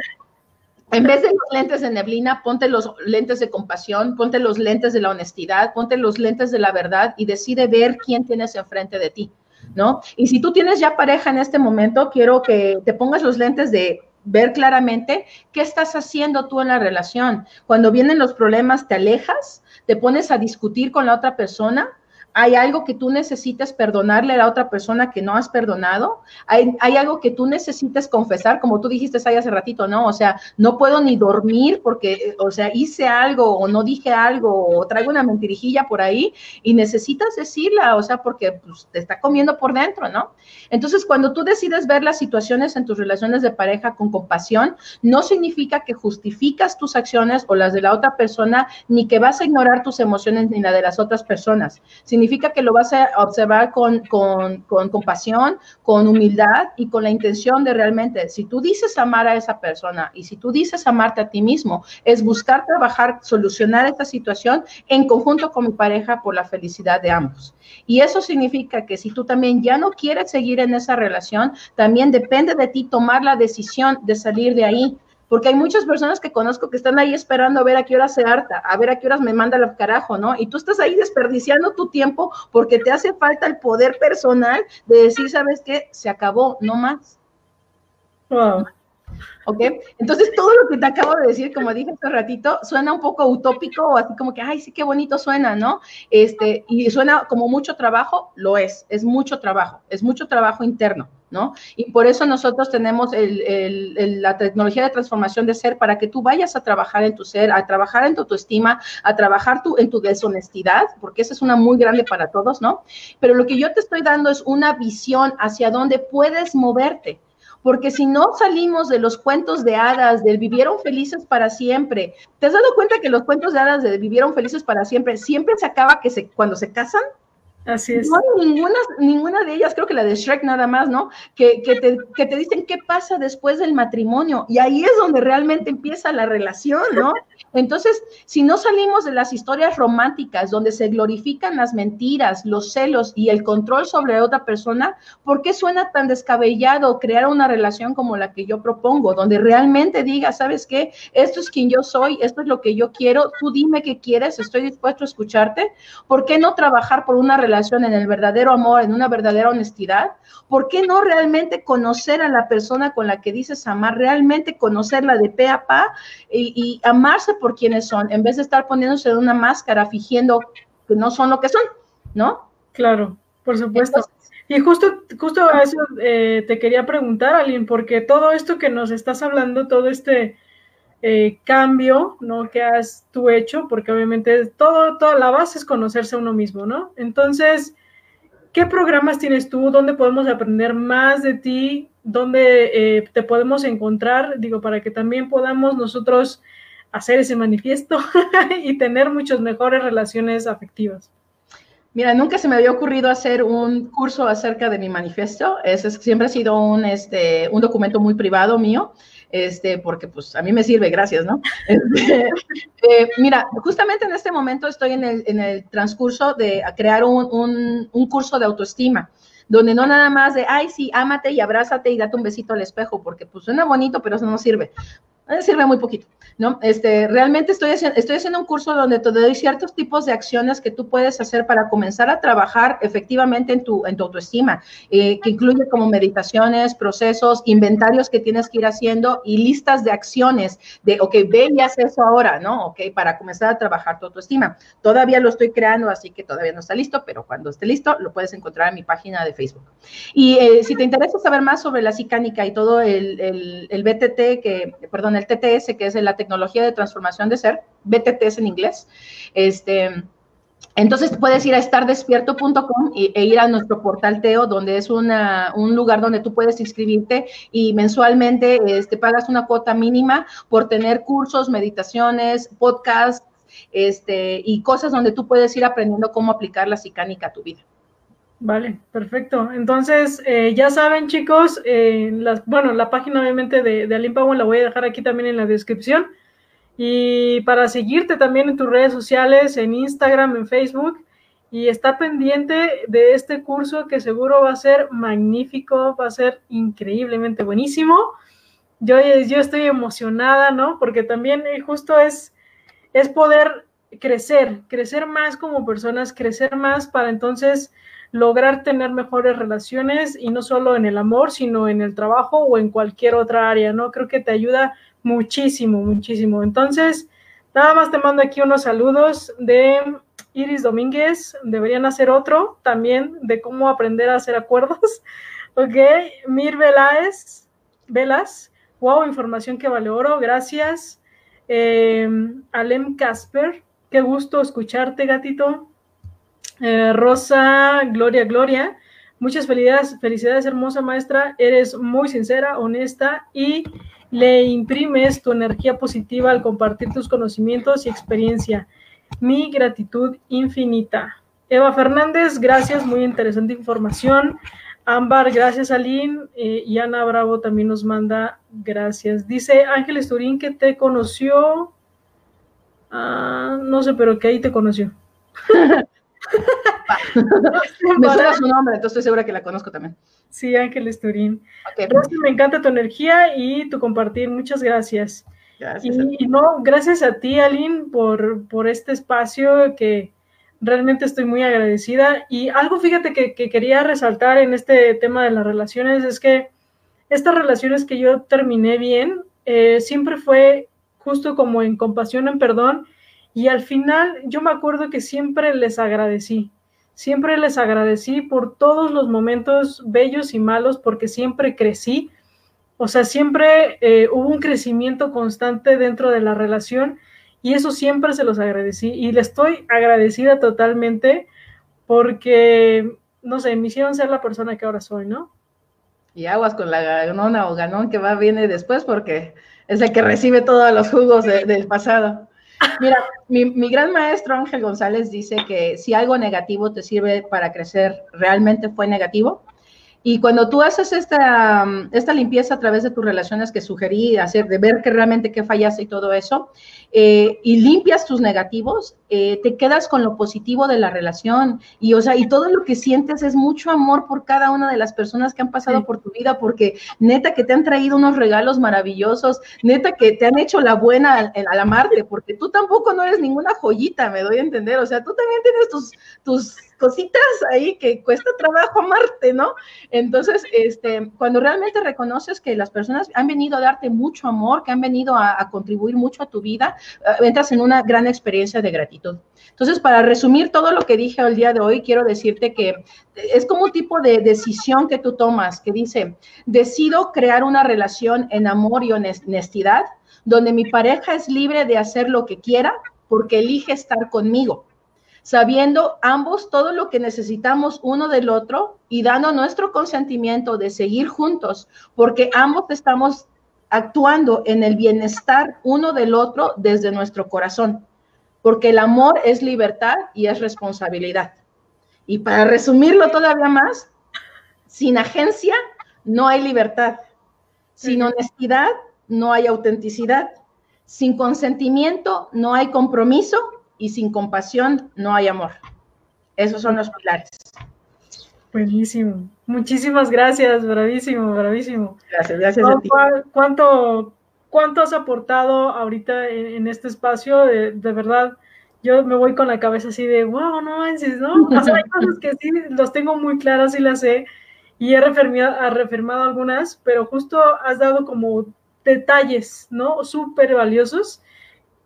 en vez de los lentes de neblina, ponte los lentes de compasión, ponte los lentes de la honestidad, ponte los lentes de la verdad y decide ver quién tienes enfrente de ti. ¿no? Y si tú tienes ya pareja en este momento, quiero que te pongas los lentes de ver claramente qué estás haciendo tú en la relación. Cuando vienen los problemas, te alejas, te pones a discutir con la otra persona, hay algo que tú necesitas perdonarle a la otra persona que no has perdonado, hay, algo que tú necesitas confesar, como tú dijiste ahí hace ratito, ¿no? O sea, no puedo ni dormir porque, o sea, hice algo o no dije algo o traigo una mentirijilla por ahí y necesitas decirla, o sea, porque pues, te está comiendo por dentro, ¿no? Entonces, cuando tú decides ver las situaciones en tus relaciones de pareja con compasión, no significa que justificas tus acciones o las de la otra persona, ni que vas a ignorar tus emociones ni la de las otras personas. Significa que lo vas a observar con, con, con, compasión, con humildad y con la intención de realmente, si tú dices amar a esa persona y si tú dices amarte a ti mismo, es buscar trabajar, solucionar esta situación en conjunto con mi pareja por la felicidad de ambos. Y eso significa que si tú también ya no quieres seguir en esa relación, también depende de ti tomar la decisión de salir de ahí porque hay muchas personas que conozco que están ahí esperando a ver a qué hora se harta, a ver a qué horas me manda el carajo, ¿no? Y tú estás ahí desperdiciando tu tiempo porque te hace falta el poder personal de decir, ¿sabes qué? Se acabó, no más. Wow. ¿Ok? Entonces, todo lo que te acabo de decir, como dije hace ratito, suena un poco utópico o así como que, ay, sí, qué bonito suena, ¿no? Este, y suena como mucho trabajo, lo es, es mucho trabajo, es mucho trabajo interno. ¿No? Y por eso nosotros tenemos la tecnología de transformación de ser para que tú vayas a trabajar en tu ser, a trabajar en tu autoestima, a trabajar tu, en tu deshonestidad, porque esa es una muy grande para todos, ¿no? Pero lo que yo te estoy dando es una visión hacia dónde puedes moverte. Porque si no salimos de los cuentos de hadas, del vivieron felices para siempre, ¿te has dado cuenta que los cuentos de hadas de vivieron felices para siempre siempre se acaba que se, cuando se casan? Así es. No hay ninguna, ninguna de ellas, creo que la de Shrek nada más, ¿no? Que, que, te, que te dicen qué pasa después del matrimonio. Y ahí es donde realmente empieza la relación, ¿no? Entonces, si no salimos de las historias románticas donde se glorifican las mentiras, los celos y el control sobre otra persona, ¿por qué suena tan descabellado crear una relación como la que yo propongo, donde realmente diga, ¿sabes qué? Esto es quien yo soy, esto es lo que yo quiero, tú dime qué quieres, estoy dispuesto a escucharte. ¿Por qué no trabajar por una relación? En el verdadero amor, en una verdadera honestidad, ¿por qué no realmente conocer a la persona con la que dices amar, realmente conocerla de pe a pa y, amarse por quienes son, en vez de estar poniéndose una máscara, fingiendo que no son lo que son, ¿no? Claro, por supuesto. y justo, justo a eso eh, te quería preguntar, Aline, porque todo esto que nos estás hablando, todo este eh, cambio, ¿no? Que has tú hecho, porque obviamente todo, toda la base es conocerse a uno mismo, ¿no? Entonces, ¿qué programas tienes tú? ¿Dónde podemos aprender más de ti? ¿Dónde eh, te podemos encontrar? Digo, para que también podamos nosotros hacer ese manifiesto y tener muchas mejores relaciones afectivas. Mira, nunca se me había ocurrido hacer un curso acerca de mi manifiesto. Ese siempre ha sido un, este, un documento muy privado mío este, porque pues a mí me sirve, gracias, ¿no? Este, eh, mira, justamente en este momento estoy en el, en el transcurso de crear un, un, un curso de autoestima donde no nada más de, ay, sí, ámate y abrázate y date un besito al espejo, porque pues suena bonito, pero eso no sirve. Sirve muy poquito, ¿no? Este, realmente estoy haciendo, estoy haciendo un curso donde te doy ciertos tipos de acciones que tú puedes hacer para comenzar a trabajar efectivamente en tu, en tu autoestima, eh, que incluye como meditaciones, procesos, inventarios que tienes que ir haciendo y listas de acciones de, ok, ve y haz eso ahora, ¿no? Ok, para comenzar a trabajar tu autoestima. Todavía lo estoy creando, así que todavía no está listo, pero cuando esté listo lo puedes encontrar en mi página de Facebook. Y eh, si te interesa saber más sobre la psicánica y todo el, el, el BTT, que, perdón, el TTS, que es la tecnología de transformación de ser, BTTS en inglés. Este, entonces puedes ir a estardespierto.com e ir a nuestro portal Teo, donde es una, un lugar donde tú puedes inscribirte y mensualmente este, pagas una cuota mínima por tener cursos, meditaciones, podcasts este, y cosas donde tú puedes ir aprendiendo cómo aplicar la psicánica a tu vida. Vale, perfecto. Entonces, eh, ya saben, chicos, eh, bueno, la página obviamente de, de Alimpa la voy a dejar aquí también en la descripción. Y para seguirte también en tus redes sociales, en Instagram, en Facebook, y estar pendiente de este curso que seguro va a ser magnífico, va a ser increíblemente buenísimo. Yo, yo estoy emocionada, ¿no? Porque también eh, justo es, es poder crecer, crecer más como personas, crecer más para entonces lograr tener mejores relaciones y no solo en el amor, sino en el trabajo o en cualquier otra área, ¿no? Creo que te ayuda muchísimo, muchísimo. Entonces, nada más te mando aquí unos saludos de Iris Domínguez, deberían hacer otro también de cómo aprender a hacer acuerdos. Ok, Mir Veláez, Velas, wow, información que vale oro, gracias. Eh, Alem Casper, qué gusto escucharte, gatito. Eh, Rosa, Gloria, Gloria. Muchas felicidades, felicidades, hermosa maestra. Eres muy sincera, honesta y le imprimes tu energía positiva al compartir tus conocimientos y experiencia. Mi gratitud infinita. Eva Fernández, gracias, muy interesante información. Ámbar, gracias, Aline. Eh, y Ana Bravo también nos manda gracias. Dice Ángel Esturín que te conoció. Ah, no sé, pero que ahí te conoció. me suena su nombre, entonces estoy segura que la conozco también. Sí, Ángel Esturín. me encanta tu energía y tu compartir. Muchas gracias. Gracias y, no, gracias a ti, Aline, por, por este espacio que realmente estoy muy agradecida. Y algo, fíjate, que, quería resaltar en este tema de las relaciones es que estas relaciones que yo terminé bien, eh, siempre fue justo como en compasión, en perdón, y al final yo me acuerdo que siempre les agradecí, siempre les agradecí por todos los momentos bellos y malos, porque siempre crecí, o sea, siempre eh, hubo un crecimiento constante dentro de la relación y eso siempre se los agradecí y le estoy agradecida totalmente porque, no sé, me hicieron ser la persona que ahora soy, ¿no? Y aguas con la ganona o ganón que va, viene después porque es el que recibe todos los jugos del pasado. Mira, mi, gran maestro Ángel González dice que si algo negativo te sirve para crecer, realmente fue negativo. Y cuando tú haces esta, esta limpieza a través de tus relaciones que sugerí hacer, de ver que realmente qué fallaste y todo eso, eh, y limpias tus negativos, eh, te quedas con lo positivo de la relación. Y, o sea, y todo lo que sientes es mucho amor por cada una de las personas que han pasado por tu vida, porque neta que te han traído unos regalos maravillosos, neta que te han hecho la buena al, al amarte, porque tú tampoco no eres ninguna joyita, me doy a entender, o sea, tú también tienes tus, tus cositas ahí que cuesta trabajo amarte, ¿no? Entonces, este, cuando realmente reconoces que las personas han venido a darte mucho amor, que han venido a, a contribuir mucho a tu vida, entras en una gran experiencia de gratitud. Entonces, para resumir todo lo que dije el día de hoy, quiero decirte que es como un tipo de decisión que tú tomas, que dice, decido crear una relación en amor y honestidad, donde mi pareja es libre de hacer lo que quiera porque elige estar conmigo sabiendo ambos todo lo que necesitamos uno del otro y dando nuestro consentimiento de seguir juntos, porque ambos estamos actuando en el bienestar uno del otro desde nuestro corazón, porque el amor es libertad y es responsabilidad. Y para resumirlo todavía más, sin agencia no hay libertad, sin honestidad no hay autenticidad, sin consentimiento no hay compromiso y sin compasión no hay amor. Esos son los pilares. Buenísimo. Muchísimas gracias, bravísimo, bravísimo. Gracias, gracias a ti. ¿Cuánto, cuánto has aportado ahorita en, este espacio? De, verdad, yo me voy con la cabeza así de, wow, no manches, ¿no? hay cosas que sí los tengo muy claras y las sé, y he reafirmado, reafirmado algunas, pero justo has dado como detalles, ¿no? Súper valiosos,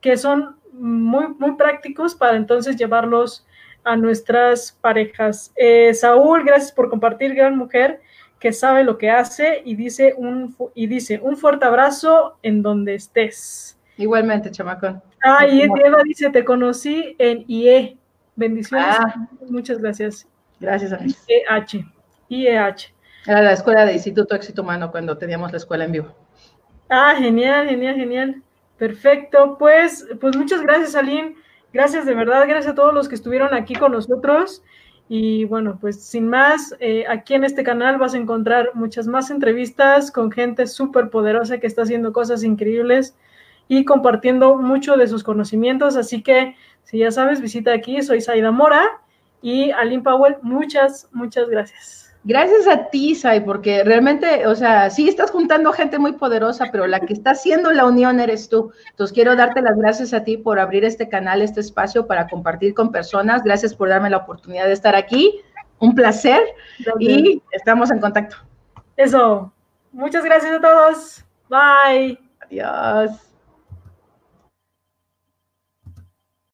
que son muy, muy prácticos para entonces llevarlos a nuestras parejas. Eh, Saúl, gracias por compartir, gran mujer que sabe lo que hace y dice un, y dice un fuerte abrazo en donde estés. Igualmente, chamacón. Ah, y Eva dice, te conocí en IE. Bendiciones. Ah. Muchas gracias. Gracias, mí. IEH. IEH. Era la escuela de Instituto Éxito Humano cuando teníamos la escuela en vivo. Ah, genial, genial, genial. Perfecto, pues, pues muchas gracias, Aline. Gracias de verdad, gracias a todos los que estuvieron aquí con nosotros. Y bueno, pues sin más, eh, aquí en este canal vas a encontrar muchas más entrevistas con gente súper poderosa que está haciendo cosas increíbles y compartiendo mucho de sus conocimientos. Así que, si ya sabes, visita aquí. Soy Saida Mora y Aline Powell. Muchas, muchas gracias. Gracias a ti, Sai, porque realmente, o sea, sí estás juntando gente muy poderosa, pero la que está haciendo la unión eres tú. Entonces, quiero darte las gracias a ti por abrir este canal, este espacio para compartir con personas. Gracias por darme la oportunidad de estar aquí. un placer y estamos en contacto. Eso. Muchas gracias a todos. Bye. Adiós.